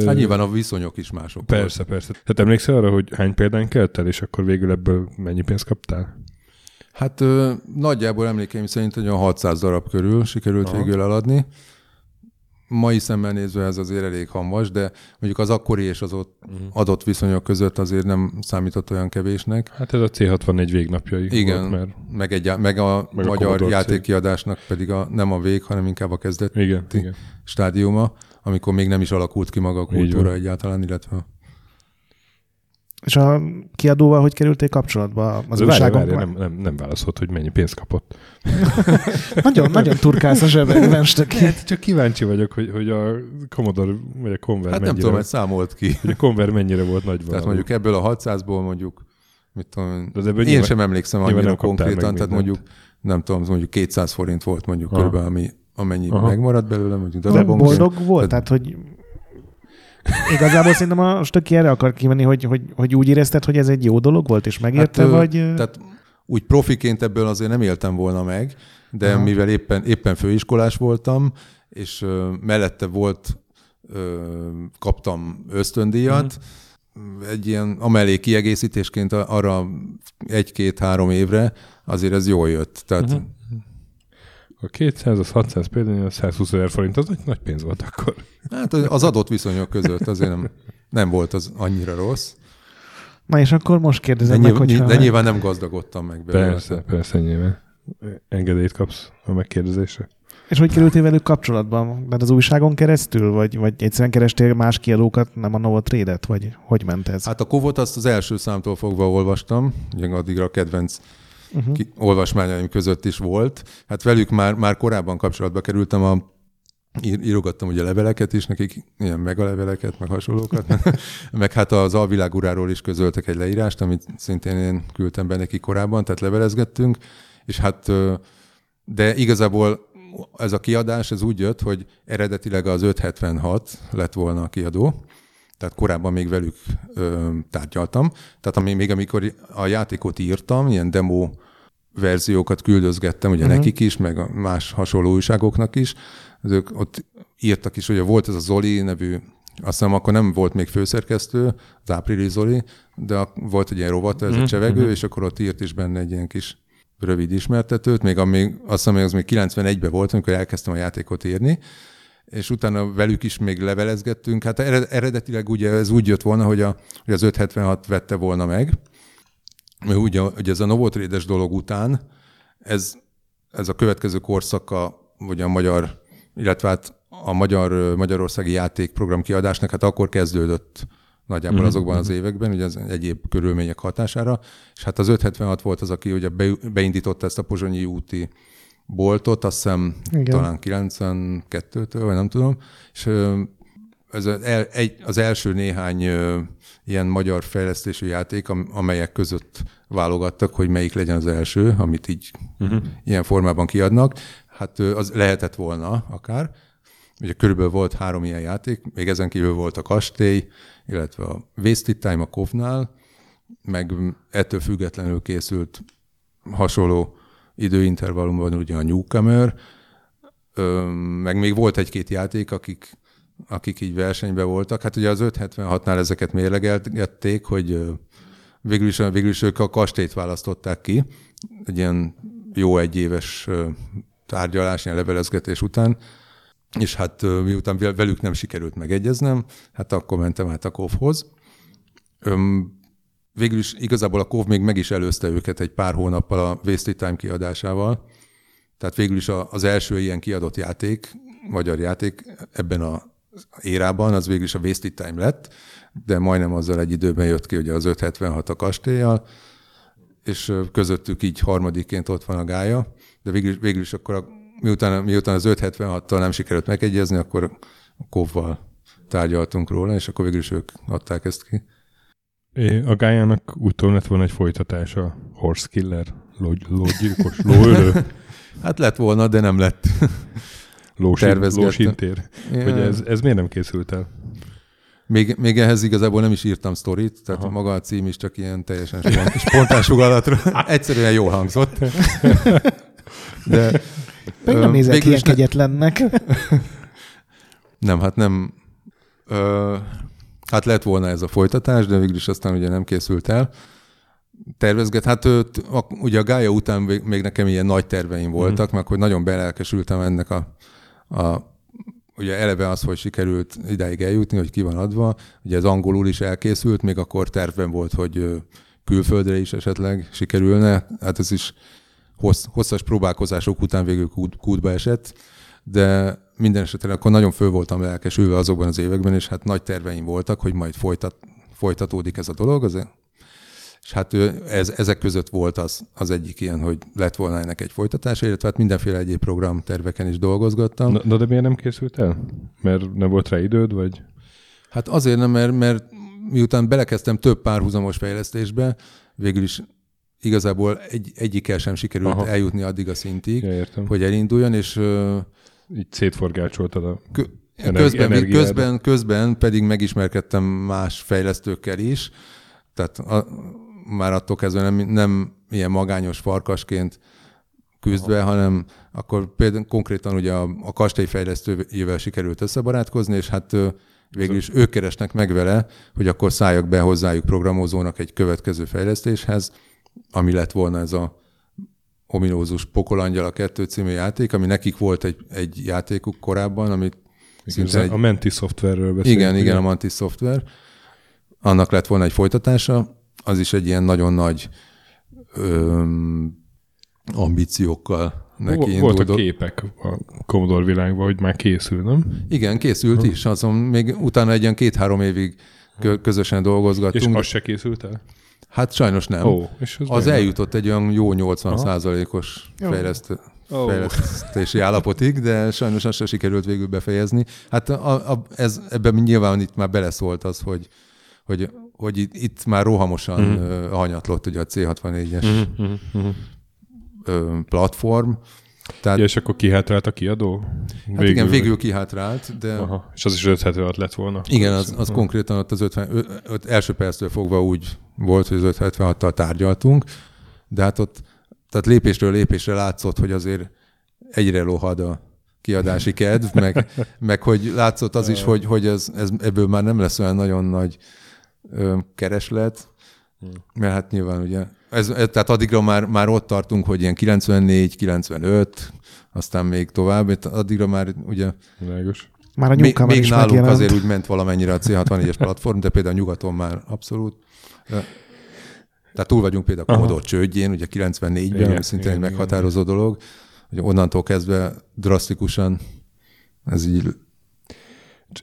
Hát nyilván a viszonyok is mások. Persze, volt. persze. Tehát emlékszel arra, hogy hány példán keltel, és akkor végül ebből mennyi pénzt kaptál? Hát ö, nagyjából emlékeim szerint, hogy a 600 darab körül sikerült Aha. végül eladni mai szemmel nézve ez azért elég hamvas, de mondjuk az akkori és az ott uh-huh. adott viszonyok között azért nem számított olyan kevésnek. Hát ez a C64 végnapjai Igen, volt, mert... meg, egy, meg a meg magyar a játékkiadásnak pedig a, nem a vég, hanem inkább a kezdet igen, igen. stádiuma, amikor még nem is alakult ki maga a kultúra egyáltalán, illetve és a kiadóval hogy kerültél kapcsolatba az újságon? Nem, nem, nem válaszolt, hogy mennyi pénzt kapott. nagyon, nagyon turkálsz a zsebekben. Hát, csak kíváncsi vagyok, hogy, hogy a Commodore vagy a Conver hát mennyire... nem tudom, hogy számolt ki. Hogy a Conver mennyire volt nagy Tehát mondjuk ebből a 600-ból mondjuk, mit tudom, De én nyilván, sem emlékszem annyira konkrétan, tehát mondjuk, nem tudom, mondjuk 200 forint volt mondjuk körülbelül, ami, amennyi Aha. megmaradt belőle, mondjuk darabon. boldog volt? Tehát, hogy Igazából szerintem a stöki erre akar kimenni, hogy, hogy, hogy úgy érezted, hogy ez egy jó dolog volt, és megérte, Hát, vagy... Tehát úgy profiként ebből azért nem éltem volna meg, de Aha. mivel éppen, éppen főiskolás voltam, és mellette volt, kaptam ösztöndíjat, egy ilyen amellé kiegészítésként arra egy-két-három évre, azért ez jól jött. Tehát Mhm. A 200, az 600 például, az 120 ezer forint, az nagy, nagy pénz volt akkor. hát az adott viszonyok között azért nem, nem volt az annyira rossz. Na és akkor most De, kérdezem meg, nyilván, de nyilván nem gazdagodtam meg belőle. Persze, persze, nyilván. Engedélyt kapsz a megkérdezésre. És hogy kerültél velük kapcsolatban? Tehát az újságon keresztül, vagy, vagy egyszerűen kerestél más kiadókat, nem a Nova Trade-et, vagy hogy ment ez? Hát a kovot azt az első számtól fogva olvastam, ugye addigra a kedvenc uh-huh. olvasmányaim között is volt. Hát velük már, már korábban kapcsolatba kerültem, a, ír, írogattam ugye leveleket is, nekik ilyen megaleveleket, meg hasonlókat, meg hát az alvilág uráról is közöltek egy leírást, amit szintén én küldtem be neki korábban, tehát levelezgettünk, és hát de igazából ez a kiadás, ez úgy jött, hogy eredetileg az 576 lett volna a kiadó, tehát korábban még velük ö, tárgyaltam. Tehát ami, még amikor a játékot írtam, ilyen demo verziókat küldözgettem, ugye Mhm. uh-huh. nekik is, meg a más hasonló újságoknak is, ők ott írtak is, hogy volt ez a Zoli nevű, azt hiszem akkor nem volt még főszerkesztő, az április Zoli, de volt egy ilyen rovat, ez Mhm, a csevegő, mhm. és akkor ott írt is benne egy ilyen kis rövid ismertetőt, még amíg, azt hiszem, hogy az még 91-ben volt, amikor elkezdtem a játékot írni, és utána velük is még levelezgettünk. Hát ered- eredetileg ugye ez úgy jött volna, hogy, a, hogy az 576 vette volna meg, ugye, ugye ez a Novotrédes dolog után, ez, ez a következő korszaka, vagy a magyar, illetve hát a magyar, magyarországi játékprogram kiadásnak, hát akkor kezdődött nagyjából Mhm, azokban az években, ugye az egyéb körülmények hatására, és hát az 576 volt az, aki ugye be- beindította ezt a pozsonyi úti boltot, azt hiszem Igen. talán 92-től, vagy nem tudom, és ez az, első néhány ilyen magyar fejlesztésű játék, am- amelyek között válogattak, hogy melyik legyen az első, amit így Uh-huh. ilyen formában kiadnak. Hát az lehetett volna akár. Ugye körülbelül volt három ilyen játék, még ezen kívül volt a Kastély, illetve a Wasted Time a Kovnál, meg ettől függetlenül készült hasonló időintervallumban ugye a Newcomer, meg még volt egy-két játék, akik, akik így versenyben voltak. Hát ugye az 576-nál ezeket mérlegelgették, hogy végül is, végül is ők a kastélyt választották ki, egy ilyen jó egyéves tárgyalás, ilyen levelezgetés után, és hát miután vel- velük nem sikerült megegyeznem, hát akkor mentem át a Kovhoz. Végül is igazából a Kov még meg is előzte őket egy pár hónappal a Wasted Time kiadásával, tehát végül is az első ilyen kiadott játék, magyar játék ebben a érában, az végül is a Wasted Time lett, de majdnem azzal egy időben jött ki ugye az 576 a kastélyjal, és közöttük így harmadiként ott van a gája, de végül, végül is akkor, a, miután, miután az 576-tal nem sikerült megegyezni, akkor a Kovval tárgyaltunk róla, és akkor végül is ők adták ezt ki. É, A gájának úgy tudom lett volna egy folytatása, Horse Killer, ló, lógyilkos, lóölő, Hát lett volna, de nem lett. lósintér. Hogy ez, ez miért nem készült el? Még, még ehhez igazából nem is írtam sztorit, tehát Aha. Maga a cím is csak ilyen teljesen spont, spontán sugalatra. Egyszerűen jól hangzott. De Meg ö, nem nézek ilyen kegyetlennek. nem, hát nem. Ö, hát lett volna ez a folytatás, de végül is aztán ugye nem készült el. Tervezget, hát ö, t- a, ugye a Gája után még nekem ilyen nagy terveim voltak, mm. meg hogy nagyon belelkesültem ennek a, a ugye eleve az, hogy sikerült idáig eljutni, hogy ki van adva, ugye az angolul is elkészült, még akkor tervben volt, hogy külföldre is esetleg sikerülne, hát ez is hossz, hosszas próbálkozások után végül kút, kútba esett, de minden esetre akkor nagyon föl voltam lelkesülve azokban az években, és hát nagy terveim voltak, hogy majd folytat, folytatódik ez a dolog, az, és hát ez, ezek között volt az, az egyik ilyen, hogy lett volna ennek egy folytatása, illetve hát mindenféle egyéb programterveken is dolgozgattam. Na, na de miért nem készült el? Mert nem volt rá időd, vagy? Hát azért nem, mert, mert miután belekezdtem több párhuzamos fejlesztésbe, végül is igazából egy, egyikkel sem sikerült Aha. Eljutni addig a szintig, Ja, értem. hogy elinduljon, és Így szétforgácsoltad a... kö- Közben, energiád. közben, közben pedig megismerkedtem más fejlesztőkkel is, tehát a, már attól kezdve nem, nem ilyen magányos farkasként küzdve, hanem akkor például konkrétan ugye a, a kastélyfejlesztőjével sikerült összebarátkozni, és hát végül is ők keresnek meg vele, hogy akkor szálljak be hozzájuk programozónak egy következő fejlesztéshez, ami lett volna ez a ominózus Pokolangyal a kettő című játék, ami nekik volt egy, egy játékuk korábban, amit szinte egy, A Menti szoftverről beszélünk. igen, igen, a Mantis Software. Annak lett volna egy folytatása, az is egy ilyen nagyon nagy öm, ambíciókkal neki Vo- indult. Voltak képek a Commodore világban, hogy már készül, nem? Igen, készült is, azon még utána egy ilyen két-három évig kö- közösen És dolgozgattunk. az se készült el? Hát sajnos nem. Ó, és az, Az miért? eljutott egy olyan jó 80%-os Jó. fejlesztő, fejlesztési állapotig, de sajnos azt se sikerült végül befejezni. Hát a, a, ez, ebben nyilván itt már beleszólt az, hogy, hogy, hogy itt, itt már rohamosan mm. hanyatlott ugye a C64-es Mhm, mhm, mhm. platform. Tehát Ja, és akkor kihátrált a kiadó? hát igen, végül kihátrált, de Aha. És az is 576 lett volna. igen, az, az konkrétan ott az 50, ö, öt, első perctől fogva úgy volt, hogy az 576-tal tárgyaltunk, de hát ott tehát lépésről lépésre látszott, hogy azért egyre lohad a kiadási kedv, meg, meg hogy látszott az is, hogy, hogy ez, ez, ebből már nem lesz olyan nagyon nagy ö, kereslet, mert hát nyilván ugye, ez, ez, tehát addigra már, már ott tartunk, hogy ilyen 94, 95, aztán még tovább, addigra már ugye Világos. Már a még, még is nálunk megjelent. azért úgy ment valamennyire a C64-es platform, de például nyugaton már abszolút. Tehát túl vagyunk például a. Commodore csődjén, ugye 94-ben, Igen, ami szintén igen, egy meghatározó dolog, hogy onnantól kezdve drasztikusan ez így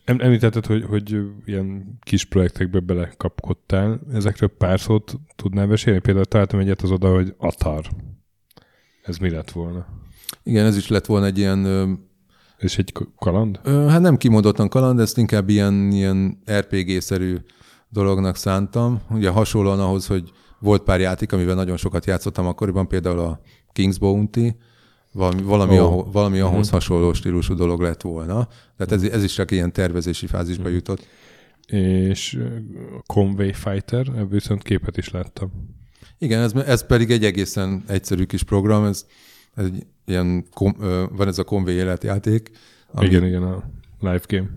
Említetted, hogy, hogy ilyen kis projektekbe belekapkodtál. Ezekről pár szót tudnál mesélni? Például találtam egyet az oda, hogy Atar. Ez mi lett volna? Igen, ez is lett volna egy ilyen, És egy kaland? hát nem kimondottan kaland, ezt inkább ilyen, ilyen RPG-szerű dolognak szántam. Ugye hasonlóan ahhoz, hogy volt pár játék, amivel nagyon sokat játszottam akkoriban, például a King's Bounty, valami, valami, oh. valami ahhoz Mhm. hasonló stílusú dolog lett volna. Tehát ez, ez is csak ilyen tervezési fázisba jutott. És Conway Fighter, ebből viszont képet is láttam. Igen, ez, ez pedig egy egészen egyszerű kis program, ez, ez egy ilyen, kom, van ez a Conway életjáték, ami Igen, igen, a live game.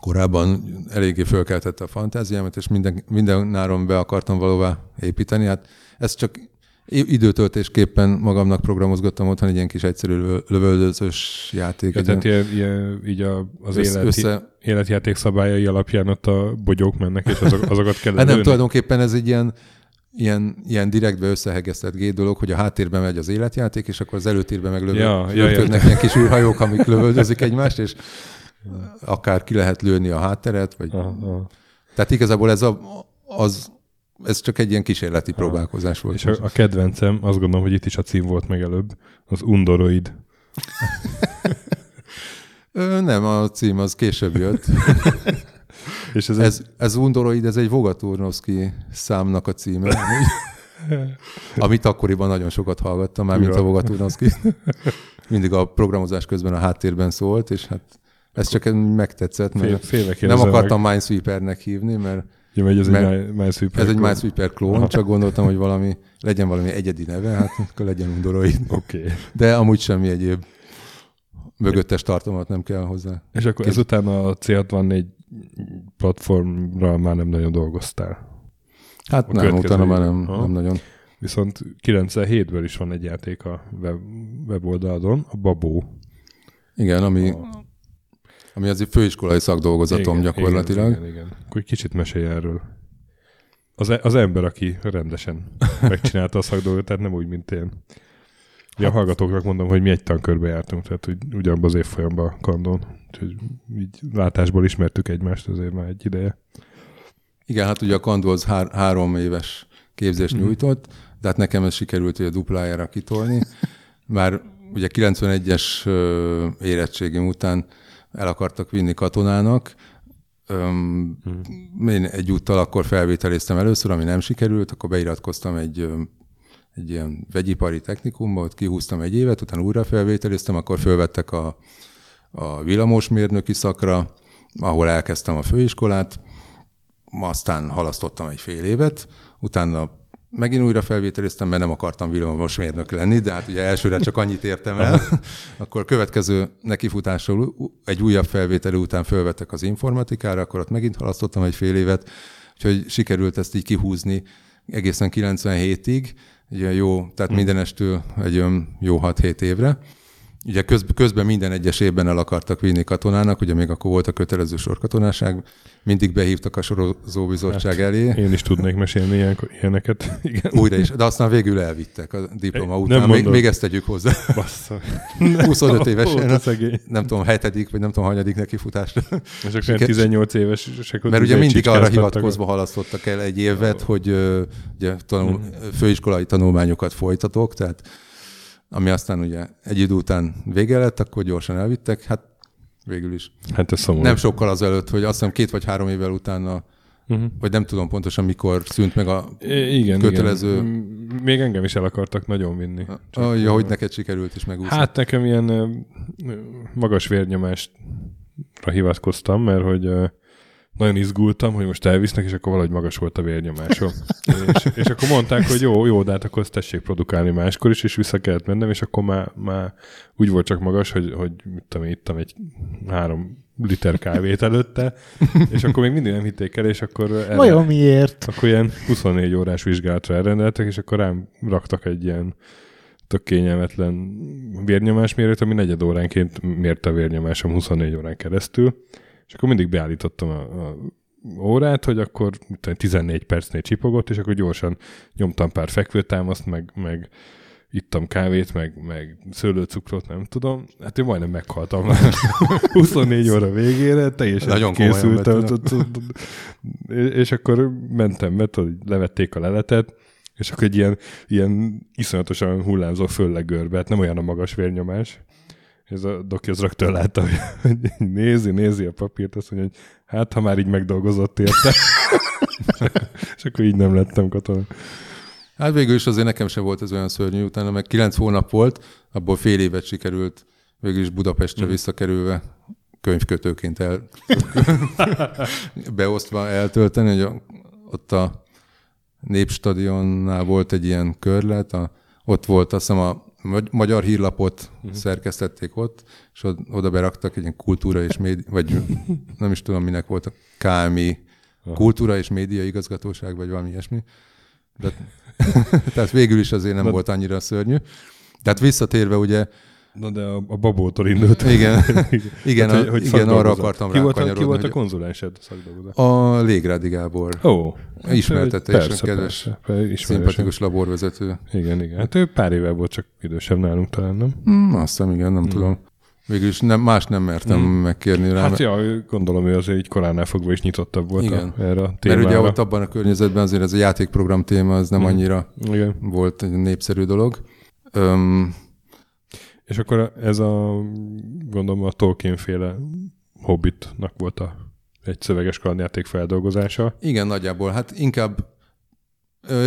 korábban eléggé fölkeltette a fantáziámat, és minden, minden náron be akartam valóvá építeni. Hát ez csak időtöltésképpen magamnak programozgattam otthon egy ilyen kis egyszerű lövö- lövöldözős játék. Ja, tehát ilyen ilyen, így a, az össze, élet, össze, életjáték szabályai alapján ott a bogyók mennek, és azok, azokat kell Hát nem, tulajdonképpen ez egy ilyen, ilyen, ilyen direktbe összehegesztett gét dolog, hogy a háttérben megy az életjáték, és akkor az előtérben meg lövő, Ja, ja, értem. ilyen kis űrhajók, amik lövöldözik egymást, és akár ki lehet lőni a hátteret, vagy aha. Tehát igazából ez, a, az, ez csak egy ilyen kísérleti próbálkozás volt. És a, a kedvencem, azt gondolom, hogy itt is a cím volt meg előbb, az Undoroid. Ö, nem, a cím az később jött. És ez, Ez, ez Undoroid, ez egy Vogaturnovszki számnak a címe. Amit akkoriban nagyon sokat hallgattam már, mint a Ura. Vogaturnovszki. Mindig a programozás közben a háttérben szólt, és hát ez csak megtetszett, fél, mert félve nem akartam Minesweepernek hívni, mert Ja, vagy ez mert egy Minesweeper. ez egy klón. Minesweeper klón, csak gondoltam, hogy valami, legyen valami egyedi neve, hát akkor legyen Undoroid. Oké. Okay. De amúgy semmi egyéb mögöttes tartalmat nem kell hozzá. És akkor Kész. ezután a C64 platformra már nem nagyon dolgoztál. Hát A nem, utána már nem, nem nagyon. Viszont 97-ből is van egy játék a web, weboldalon, a Babó. Igen, ami, A- ami az egy főiskolai szakdolgozatom Igen, gyakorlatilag. Igen, igen, igen. Akkor kicsit mesélj erről. Az, e- az ember, aki rendesen megcsinálta a szakdolgot, tehát nem úgy, mint én. Ugye a hallgatóknak mondom, hogy mi egy tankörbe jártunk, tehát hogy ugyanabban az évfolyamban a kandon. Úgyhogy így látásból ismertük egymást azért már egy ideje. Igen, hát ugye a Kandu az hár, három éves képzést nyújtott, de hát nekem ez sikerült ugye duplájára kitolni. Már ugye 91-es ö, érettségim után el akartak vinni katonának. Öm, Mhm. én egyúttal akkor felvételiztem először, ami nem sikerült, akkor beiratkoztam egy, egy ilyen vegyipari technikumba, ott kihúztam egy évet, utána újra felvételiztem, akkor fölvettek a, a villamosmérnöki szakra, ahol elkezdtem a főiskolát, aztán halasztottam egy fél évet, utána megint újra felvételiztem, mert nem akartam villamosmérnök lenni, de hát ugye elsőre csak annyit értem el. akkor következő nekifutásról egy újabb felvételi után felvettek az informatikára, akkor ott megint halasztottam egy fél évet, úgyhogy sikerült ezt így kihúzni egészen 97-ig, ugye jó, tehát hm. mindenestől egy jó 6-7 évre. Ugye közben, közben minden egyes évben el akartak vinni katonának, ugye még akkor volt a kötelező sorkatonáság, mindig behívtak a sorozóbizottság hát, elé. Én is tudnék mesélni ilyen, ilyeneket. Igen. Újra is, de aztán végül elvittek a diploma é, után. Nem még, még ezt tegyük hozzá. Bassza. 25 évesen, nem tudom, hetedik, vagy nem tudom, hanyadik neki futásra. És akkor 18 éves. Mert ugye mindig arra hivatkozva halasztottak el egy évet, hogy ugye, tanul, főiskolai tanulmányokat folytatok, tehát ami aztán ugye egy idő után vége lett, akkor gyorsan elvittek, hát végül is. Hát ez szomorú. Nem sokkal azelőtt, hogy azt hiszem két vagy három évvel utána, uh-huh. vagy nem tudom pontosan mikor szűnt meg a igen, kötelező... Igen. Még engem is el akartak nagyon vinni. Csak ah, ja, hogy neked sikerült is megúszni. Hát nekem ilyen magas vérnyomásra hivatkoztam, mert hogy nagyon izgultam, hogy most elvisznek, és akkor valahogy magas volt a vérnyomásom. és, és akkor mondták, hogy jó, jó, de hát akkor ezt tessék produkálni máskor is, és vissza kellett mennem, és akkor már, már úgy volt csak magas, hogy, hogy mit tudom, ittam egy három liter kávét előtte, és akkor még mindig nem hitték el, és akkor... Erre, Vajon miért? Akkor ilyen 24 órás vizsgálatra elrendeltek, és akkor rám raktak egy ilyen tök kényelmetlen vérnyomásmérőt, ami negyed óránként mérte a vérnyomásom 24 órán keresztül és akkor mindig beállítottam a, a órát, hogy akkor 14 percnél csipogott, és akkor gyorsan nyomtam pár fekvőtámaszt, meg, meg ittam kávét, meg, meg szőlőcukrot, nem tudom. Hát én majdnem meghaltam 24 óra végére, teljesen Nagyon készültem. És akkor mentem, mert levették a leletet, és akkor egy ilyen, ilyen iszonyatosan hullámzó föllegörbe, hát nem olyan a magas vérnyomás, ez a doki az rögtön látta, hogy nézi, nézi a papírt, azt mondja, hogy hát, ha már így megdolgozott érte. és akkor így nem lettem katona. Hát végül is azért nekem sem volt ez olyan szörnyű, utána meg kilenc hónap volt, abból fél évet sikerült végül is Budapestre mm. visszakerülve könyvkötőként el, beosztva eltölteni, hogy ott a Népstadionnál volt egy ilyen körlet, a, ott volt azt hiszem a magyar hírlapot uh-huh. szerkesztették ott, és oda beraktak egy ilyen kultúra és média, vagy nem is tudom, minek volt a KMI, kultúra és média igazgatóság, vagy valami ilyesmi. De, tehát végül is azért nem Na, volt annyira szörnyű. Tehát visszatérve ugye Na de a, a babótól indult. Igen, igen, hát, hogy, hogy igen arra akartam ki volt, a, ki volt a konzulensed szakdolgozat? A Légrádi Gábor. Ó. Oh, Ismertetésen kedves, persze, szimpatikus laborvezető. Igen, igen. Hát ő pár éve volt csak idősebb nálunk talán, nem? Mm, azt hiszem, igen, nem mm. tudom. Végülis nem, más nem mertem mm. megkérni rá. Hát ja, gondolom, ő azért így koránál fogva is nyitottabb volt Igen. A, erre a témára. Mert ugye ott abban a környezetben azért ez a játékprogram téma, az nem mm. annyira Igen. volt egy népszerű dolog. Um, és akkor ez a, gondolom a Tolkien-féle Hobbitnak volt a, egy szöveges kalandjáték feldolgozása. Igen, nagyjából. Hát inkább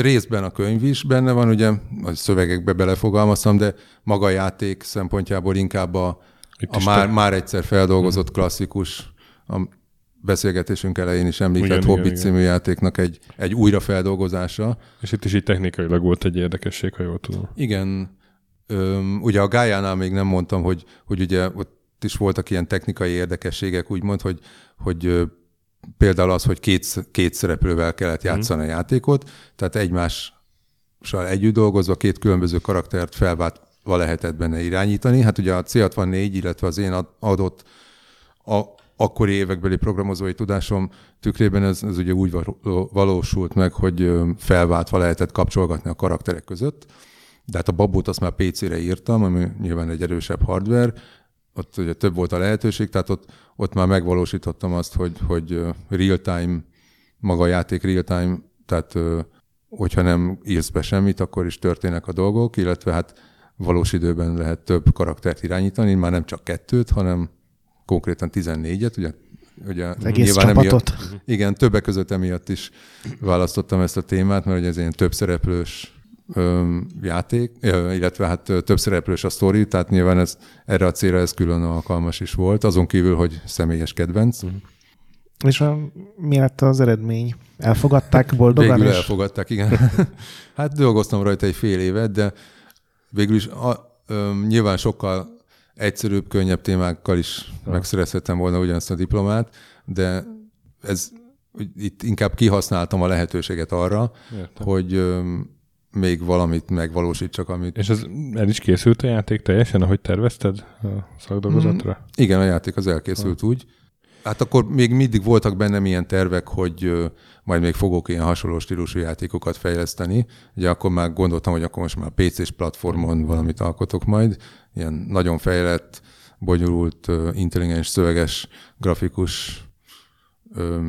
részben a könyv is benne van, ugye, a szövegekbe belefogalmaztam, de maga a játék szempontjából inkább a, a már, te... már egyszer feldolgozott hmm. klasszikus, a beszélgetésünk elején is említett igen, Hobbit igen, című igen. játéknak egy, egy újrafeldolgozása. És itt is így technikailag volt egy érdekesség, ha jól tudom. Igen, Öm, ugye a Gájánál még nem mondtam, hogy, hogy ugye ott is voltak ilyen technikai érdekességek, úgymond, hogy, hogy például az, hogy két, két szereplővel kellett mhm. játszani mm. a játékot, tehát egymással együtt dolgozva két különböző karaktert felváltva lehetett benne irányítani. Hát ugye a C64, illetve az én adott a, akkori évekbeli programozói tudásom tükrében ez, ez ugye úgy valósult meg, hogy felváltva lehetett kapcsolgatni a karakterek között de hát a babót azt már PC-re írtam, ami nyilván egy erősebb hardware, ott ugye több volt a lehetőség, tehát ott, ott már megvalósítottam azt, hogy, hogy real-time, maga a játék real-time, tehát hogyha nem írsz be semmit, akkor is történnek a dolgok, illetve hát valós időben lehet több karaktert irányítani, már nem csak kettőt, hanem konkrétan 14-et, ugye ugye az egész csapatot. Emiatt, igen, többek között emiatt is választottam ezt a témát, mert ugye ez egy több szereplős játék, illetve hát több szereplős a sztori, tehát nyilván ez, erre a célra ez külön alkalmas is volt, azon kívül, hogy személyes kedvenc. Uh-huh. És a, mi lett az eredmény? Elfogadták boldogan? Végül és... elfogadták, igen. hát dolgoztam rajta egy fél évet, de végül is a, ö, nyilván sokkal egyszerűbb, könnyebb témákkal is ja. megszerezhettem volna ugyanazt a diplomát, de ez itt inkább kihasználtam a lehetőséget arra, Értem. hogy ö, még valamit megvalósítsak, amit... És ez el is készült a játék teljesen, ahogy tervezted a szakdolgozatra? Mm, igen, a játék az elkészült ha. úgy. Hát akkor még mindig voltak bennem ilyen tervek, hogy majd még fogok ilyen hasonló stílusú játékokat fejleszteni. Ugye akkor már gondoltam, hogy akkor most már PC-s platformon valamit alkotok majd. Ilyen nagyon fejlett, bonyolult, intelligens, szöveges, grafikus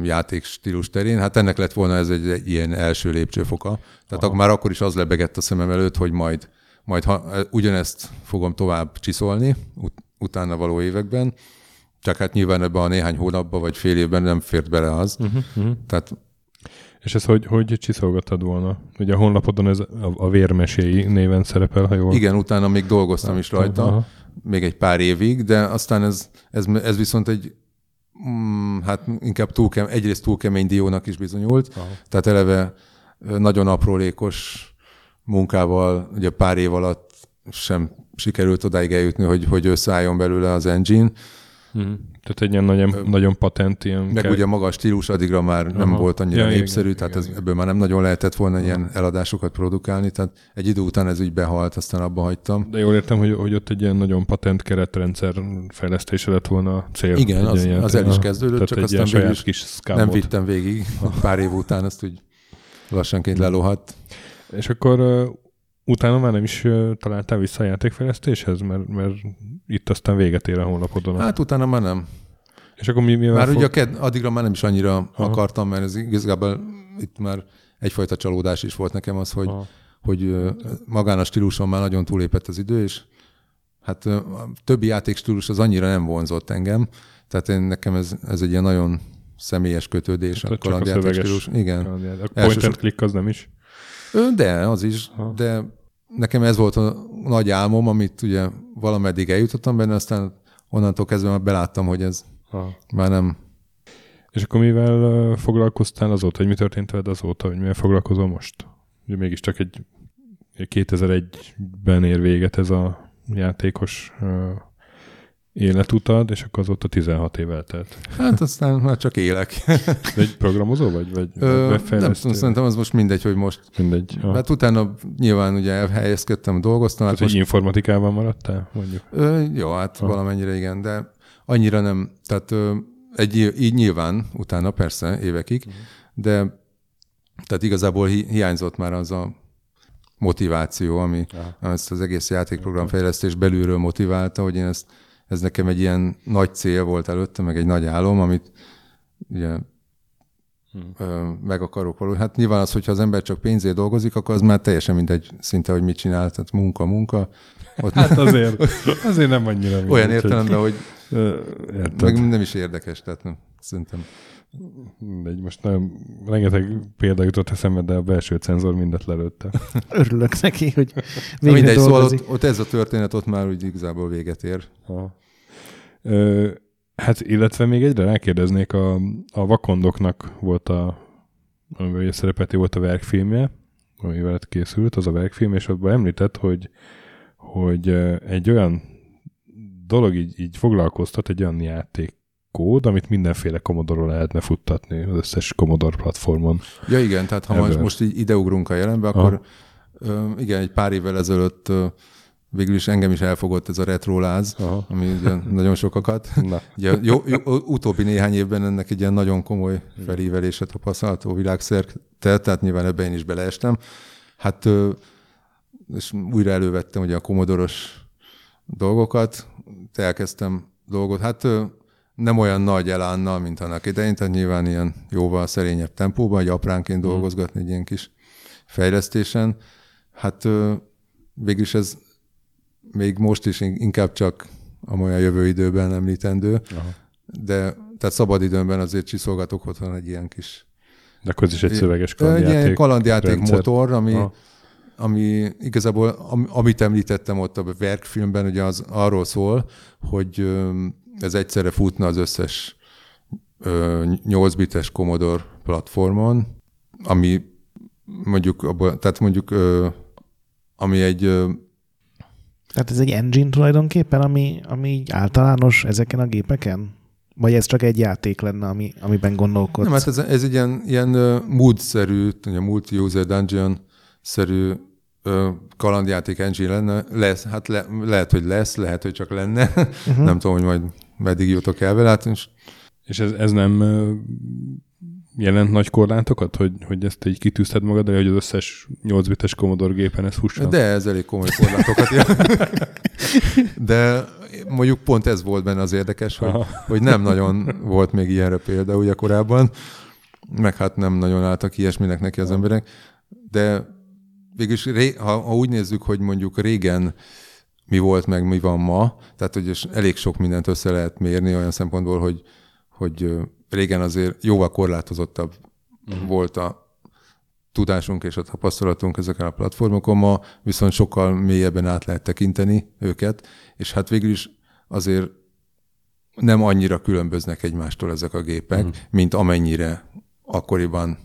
játékstílus terén. Hát ennek lett volna ez egy, egy ilyen első lépcsőfoka. Tehát Aha. már akkor is az lebegett a szemem előtt, hogy majd, majd ha, ugyanezt fogom tovább csiszolni ut- utána való években, csak hát nyilván ebben a néhány hónapban vagy fél évben nem fért bele az. Uh-huh, uh-huh. Tehát és ez hogy, hogy csiszolgattad volna? Ugye a honlapodon ez a, a vérmeséi néven szerepel, ha jól... Igen, utána még dolgoztam is rajta, Aha. még egy pár évig, de aztán ez, ez, ez viszont egy mm, hát inkább túl kemény, egyrészt túl kemény diónak is bizonyult, Aha. tehát eleve nagyon aprólékos munkával, ugye pár év alatt sem sikerült odáig eljutni, hogy, hogy összeálljon belőle az engine, Mm. Tehát egy ilyen nagyon, Ö, nagyon patent ilyen... Meg kell... ugye maga a stílus addigra már Aha. nem volt annyira ja, népszerű, igen, tehát igen, ez, ebből már nem nagyon lehetett volna Aha. ilyen eladásokat produkálni, tehát egy idő után ez úgy behalt, aztán abba hagytam. De jól értem, hogy, hogy ott egy ilyen nagyon patent keretrendszer fejlesztése lett volna a cél. Igen, az, az el is kezdődött, csak aztán végül is kis nem vittem végig, pár év után azt úgy lassanként lelóhadt. És akkor utána már nem is találtál vissza a játékfejlesztéshez, mert, mert itt aztán véget ér a honlapodon. Hát utána már nem. És akkor mi, Már fog... ugye a ked, addigra már nem is annyira Aha. akartam, mert ez igazából itt már egyfajta csalódás is volt nekem az, hogy, Aha. hogy magán a stíluson már nagyon túlépett az idő, és hát a többi játékstílus az annyira nem vonzott engem, tehát én, nekem ez, ez egy ilyen nagyon személyes kötődés tehát a kalandjáték stílus. Igen. A point and click az nem is? De, az is, Aha. de nekem ez volt a nagy álmom, amit ugye valameddig eljutottam benne, aztán onnantól kezdve már beláttam, hogy ez ha. már nem. És akkor mivel foglalkoztál azóta, hogy mi történt veled azóta, hogy mivel foglalkozol most? Ugye mégiscsak egy 2001-ben ér véget ez a játékos életutad, és akkor azóta 16 év eltelt. Hát aztán már csak élek. De egy programozó vagy? vagy Ö, nem tudom, szerintem az most mindegy, hogy most. Mindegy. Ah. Hát utána nyilván ugye elhelyezkedtem, dolgoztam. Hát most... informatikában maradtál, mondjuk? Ö, jó, hát ah. valamennyire igen, de annyira nem. Tehát ö, egy, így nyilván utána persze évekig, uh-huh. de tehát igazából hi, hiányzott már az a motiváció, ami Aha. ezt az egész játékprogram fejlesztés belülről motiválta, hogy én ezt ez nekem egy ilyen nagy cél volt előtte, meg egy nagy álom, amit ugye hmm. meg akarok való. Hát nyilván az, hogyha az ember csak pénzért dolgozik, akkor az már teljesen mindegy szinte, hogy mit csinál, tehát munka, munka. Ott hát azért, azért nem annyira mindegy. Olyan értelemben, hogy meg nem is érdekes, tehát nem, szerintem. Mindegy, most nem, rengeteg példa jutott eszembe, de a belső cenzor mindet lelőtte. Örülök neki, hogy végre Mindegy, szóval ott, ott, ez a történet ott már úgy igazából véget ér. Ha. Ö, hát illetve még egyre rákérdeznék, a, a Vakondoknak volt a, amivel szerepeti volt a verkfilmje, amivel készült, az a verkfilm, és abban említett, hogy, hogy egy olyan dolog így, így foglalkoztat, egy olyan játék kód, amit mindenféle Commodore lehetne futtatni az összes Commodore platformon. Ja igen, tehát ha Ebből. most így ideugrunk a jelenbe, akkor Aha. igen, egy pár évvel ezelőtt végül is engem is elfogott ez a retroláz, Aha. ami ugye nagyon sokakat. Na. Ugye, jó, jó, utóbbi néhány évben ennek egy ilyen nagyon komoly felívelése tapasztalható világszerte, tehát nyilván ebben én is beleestem. Hát és újra elővettem ugye a komodoros dolgokat, elkezdtem dolgot. Hát nem olyan nagy elánnal, mint annak idején, tehát nyilván ilyen jóval szerényebb tempóban, egy apránként mm. dolgozgatni egy ilyen kis fejlesztésen. Hát végülis ez még most is inkább csak a olyan jövő időben említendő, Aha. de tehát szabad időmben azért csiszolgatok otthon egy ilyen kis... De akkor is egy szöveges kalandjáték. Egy ilyen kalandjáték rendszer. motor, ami, Aha. ami igazából, am, amit említettem ott a verkfilmben, ugye az arról szól, hogy ez egyszerre futna az összes ö, 8 bites Commodore platformon, ami mondjuk, tehát mondjuk, ami egy Tehát ez egy engine tulajdonképpen, ami, ami így általános ezeken a gépeken? Vagy ez csak egy játék lenne, ami, amiben gondolkodsz? Nem, hát ez, ez egy ilyen, ilyen mood-szerű, multi-user dungeon-szerű kalandjáték engine lenne. Lesz, hát le, lehet, hogy lesz, lehet, hogy csak lenne. Uh-huh. Nem tudom, hogy majd meddig jutok el vele. Hát, és És ez, ez nem jelent nagy korlátokat, hogy, hogy ezt így kitűzted magad elé, hogy az összes 8 bites Commodore gépen ez husson? de ez elég komoly korlátokat jelent. De mondjuk pont ez volt benne az érdekes, hogy, Aha. hogy nem nagyon volt még ilyenre példa ugye korábban, meg hát nem nagyon álltak ilyesminek neki az emberek, de végülis, ré, ha, ha úgy nézzük, hogy mondjuk régen mi volt, meg mi van ma, tehát hogy elég sok mindent össze lehet mérni olyan szempontból, hogy, hogy régen azért jóval korlátozottabb mm. volt a tudásunk és a tapasztalatunk ezeken a platformokon, ma viszont sokkal mélyebben át lehet tekinteni őket, és hát végül is azért nem annyira különböznek egymástól ezek a gépek, mm. mint amennyire akkoriban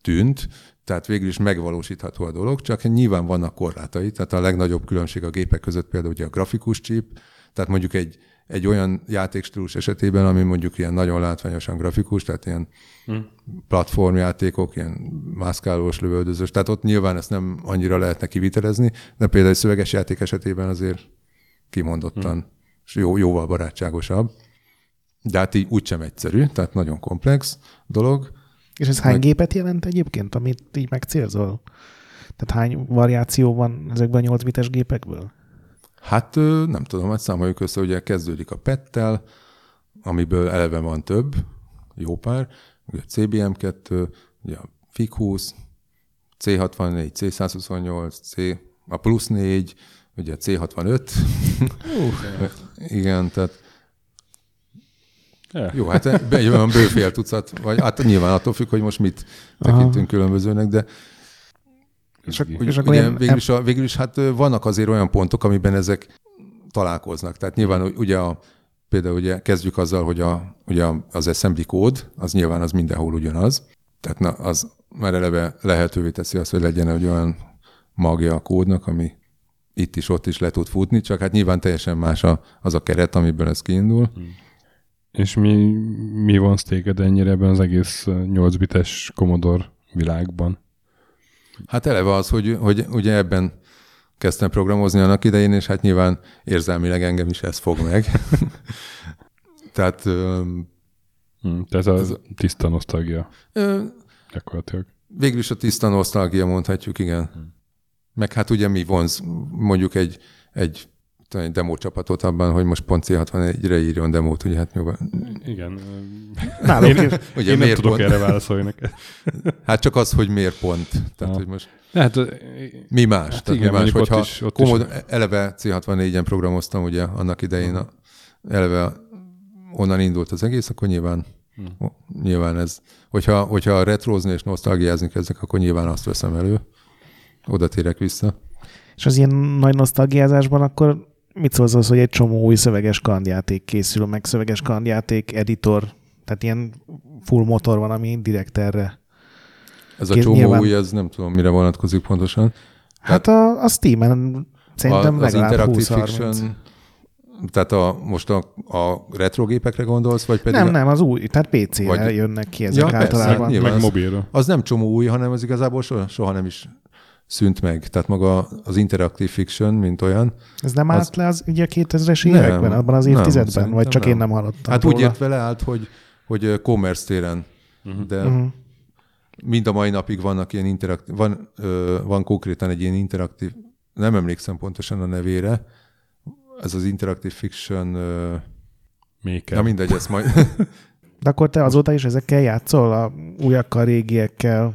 tűnt, tehát végül is megvalósítható a dolog, csak nyilván vannak korlátai, tehát a legnagyobb különbség a gépek között például ugye a grafikus chip, tehát mondjuk egy, egy olyan játékstílus esetében, ami mondjuk ilyen nagyon látványosan grafikus, tehát ilyen hmm. platformjátékok, ilyen mászkálós, lövöldözős, tehát ott nyilván ezt nem annyira lehetne kivitelezni, de például egy szöveges játék esetében azért kimondottan, hmm. és jó, jóval barátságosabb. De hát így úgysem egyszerű, tehát nagyon komplex dolog. És ez hány gépet jelent egyébként, amit így megcélzol? Tehát hány variáció van ezekben a 8 bites gépekből? Hát nem tudom, hát számoljuk össze, ugye kezdődik a PET-tel, amiből eleve van több, jó pár, ugye a CBM2, ugye a FIG-20, C64, C128, C, a plusz 4, ugye a C65. Uh. Igen, tehát Ja. jó, hát be- egy olyan bőfél tucat, vagy hát nyilván attól függ, hogy most mit tekintünk Aha. különbözőnek, de És, ak- és akkor ugye, végül, is, a- végül is hát vannak azért olyan pontok, amiben ezek találkoznak. Tehát nyilván ugye a, például ugye kezdjük azzal, hogy a, ugye az assembly kód, az nyilván az mindenhol ugyanaz. Tehát na, az már eleve lehetővé teszi azt, hogy legyen egy olyan magja a kódnak, ami itt is, ott is le tud futni, csak hát nyilván teljesen más a, az a keret, amiből ez kiindul. És mi, mi van téged ennyire ebben az egész 8 bites Commodore világban? Hát eleve az, hogy, hogy ugye ebben kezdtem programozni annak idején, és hát nyilván érzelmileg engem is ez fog meg. Tehát öm, Hm, tehát az tiszta nosztalgia ö, gyakorlatilag. végül is a tiszta nosztalgia mondhatjuk, igen. Meg hát ugye mi vonz mondjuk egy, egy, tudom, egy demo csapatot abban, hogy most pont C61-re írjon demót, ugye hát nyilván. Igen. Nálunk én, is. Ugye én nem tudok pont? erre válaszolni neked. Hát csak az, hogy miért pont. Tehát, Ah. hogy most Hát, mi más? Hát Tehát igen, mi más, mondjuk ott hogyha is- ott komod, eleve C64-en programoztam, ugye annak idején a, eleve onnan indult az egész, akkor nyilván Hm. nyilván ez, hogyha, hogyha retrozni és nosztalgiázni kezdek, akkor nyilván azt veszem elő. Oda térek vissza. És az ilyen nagy nosztalgiázásban akkor mit szólsz az, hogy egy csomó új szöveges kalandjáték készül, meg szöveges kalandjáték editor, tehát ilyen full motor van, ami direkt erre. Ez a csomó nyilván- új, ez nem tudom, mire vonatkozik pontosan. Hát a, a Steam-en szerintem a, az legalább Interactive 20-30. Fiction, tehát a, most a, a retrogépekre gondolsz, vagy pedig Nem, a, nem, az új, tehát PC-re Vagy- jönnek ki ezek Ja, persze, általában. nyilván. meg az- mobilra. az nem csomó új, hanem az igazából soha, soha nem is szűnt meg. Tehát maga az Interactive Fiction, mint olyan. Ez nem Az- állt le az, ugye a 2000-es Nem, években, abban az nem, évtizedben? szerintem vagy csak nem. én nem hallottam Hát róla? úgy ért vele állt, hogy, hogy commerce téren, de Mhm. mind a mai napig vannak ilyen interaktív, van, ö, van konkrétan egy ilyen interaktív, nem emlékszem pontosan a nevére, ez az Interactive Fiction, ö, Maker. na mindegy, ezt majd, De akkor te azóta is ezekkel játszol, a újakkal, régiekkel,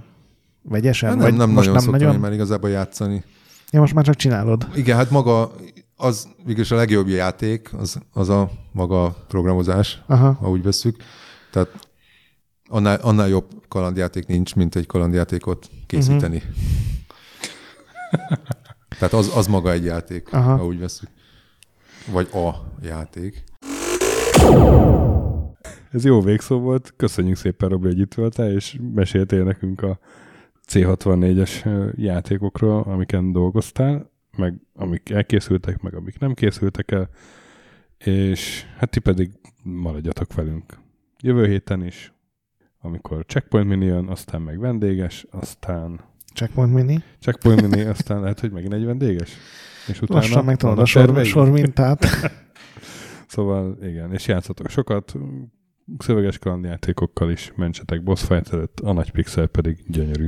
vegyesen? nem, vagy nem most nagyon nem szoktam nagyon? már igazából játszani. Ja, most már csak csinálod. Igen, hát maga, az végülis a legjobb játék, az, az a maga programozás, Aha. ha úgy vesszük. Tehát annál, annál jobb kalandjáték nincs, mint egy kalandjátékot készíteni. Mhm. Tehát az, az maga egy játék, Aha. ha úgy vesszük. Vagy a játék. Ez jó végszó volt. Köszönjük szépen, Robi, hogy itt voltál, és meséltél nekünk a C64-es játékokról, amiken dolgoztál, meg amik elkészültek, meg amik nem készültek el, és hát ti pedig maradjatok velünk. Jövő héten is, amikor Checkpoint Mini jön, aztán meg vendéges, aztán Checkpoint Mini. Checkpoint Mini, aztán lehet, hogy megint egy vendéges. És utána Lassan megtanulod a vannak sor, sor mintát. Szóval igen, és játszatok sokat, szöveges kalandjátékokkal is, mentsetek boss fight előtt, a nagy pixel pedig gyönyörű.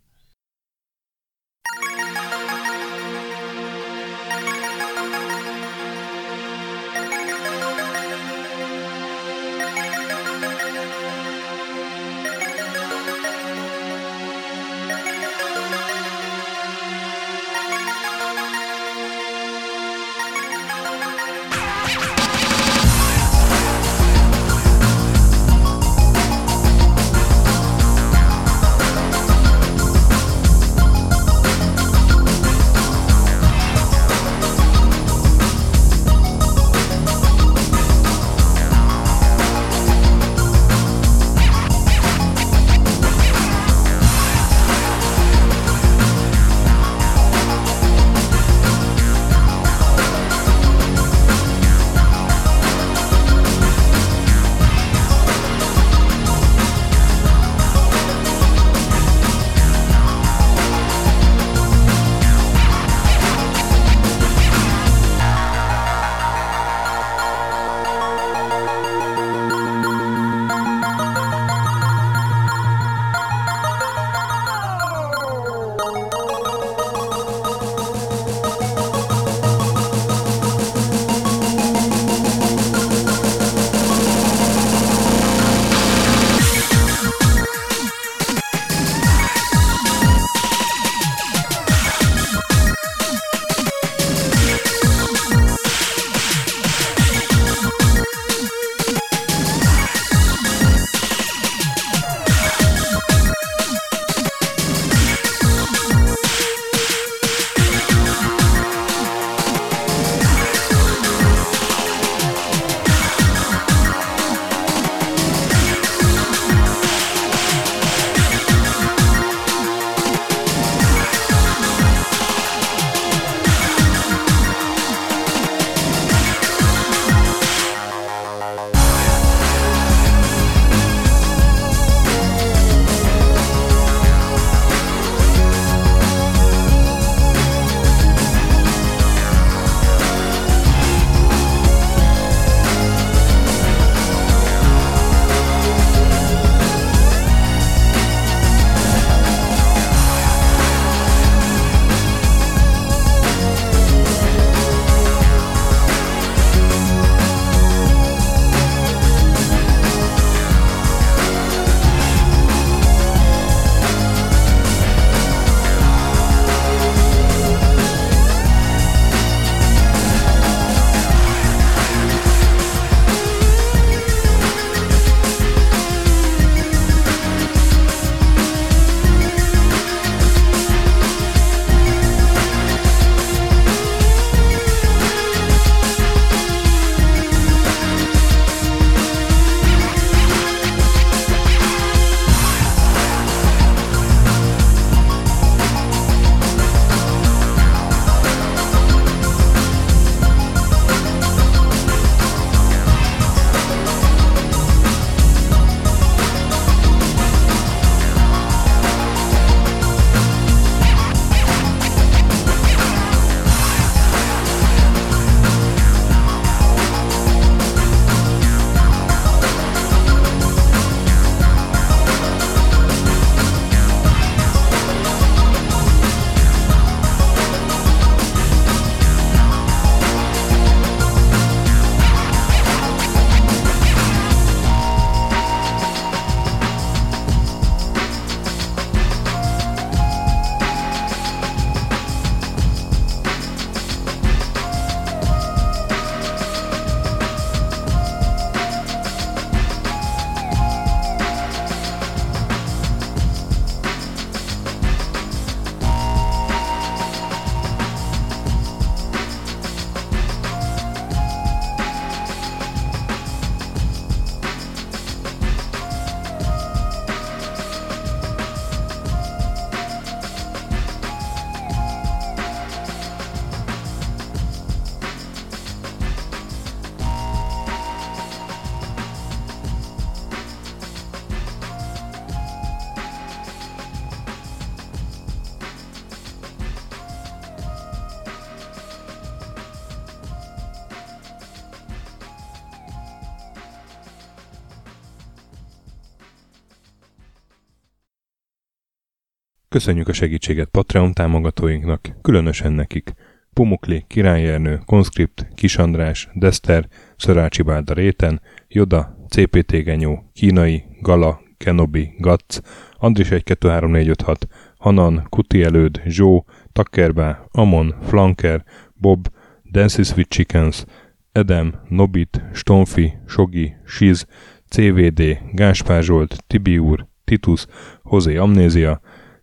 Köszönjük a segítséget Patreon támogatóinknak, különösen nekik. Pumukli, Király Ernő, Conscript, Kis András, Dester, Szörácsi Bálda Réten, Joda, CPT Genyó, Kínai, Gala, Kenobi, Gatz, Andris 123456, Hanan, Kuti Előd, Zsó, Takkerbá, Amon, Flanker, Bob, Dances with Chickens, Edem, Nobit, Stonfi, Sogi, Siz, CVD, Gáspár Zsolt, Tibi Titus, Hozé Amnézia,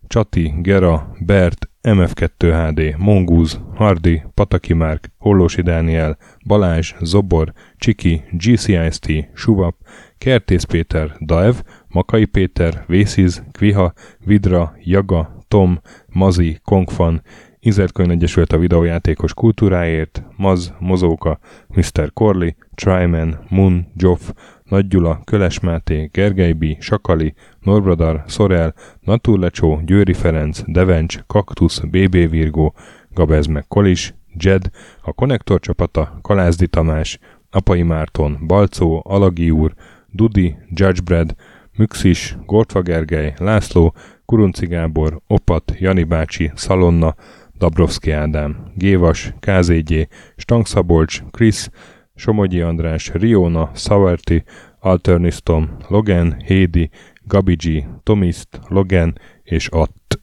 Csati, Gera, Bert, MF2HD, Mongúz, Hardi, Pataki Márk, Hollósi Dániel, Balázs, Zobor, Csiki, GCIST, Suvap, Kertész Péter, Daev, Makai Péter, Vésziz, Kviha, Vidra, Jaga, Tom, Mazi, Kongfan, Inzertkönyv Egyesült a videójátékos kultúráért, Maz, Mozóka, Mr. Corley, Tryman, Moon, Joff, Nagy Gyula, Köles Máté, Gergely B., Sakali, Norbradar, Szorel, Naturlecsó, Győri Ferenc, Devencs, Kaktusz, BB Virgó, Gabez meg Kolis, Jed, a Konnektor csapata, Kalázdi Tamás, Apai Márton, Balcó, Alagi úr, Dudi, Judgebred, Müxis, Gortva Gergely, László, Kurunci Gábor, Opat, Jani bácsi, Szalonna, Dabrowski Ádám, Gévas, KZG, Stangszabolcs, Krisz, Somogyi András, Riona, Szaverti, Alternisztom, Logan, Hédi, Gabigi, Tomiszt, Logan és Att.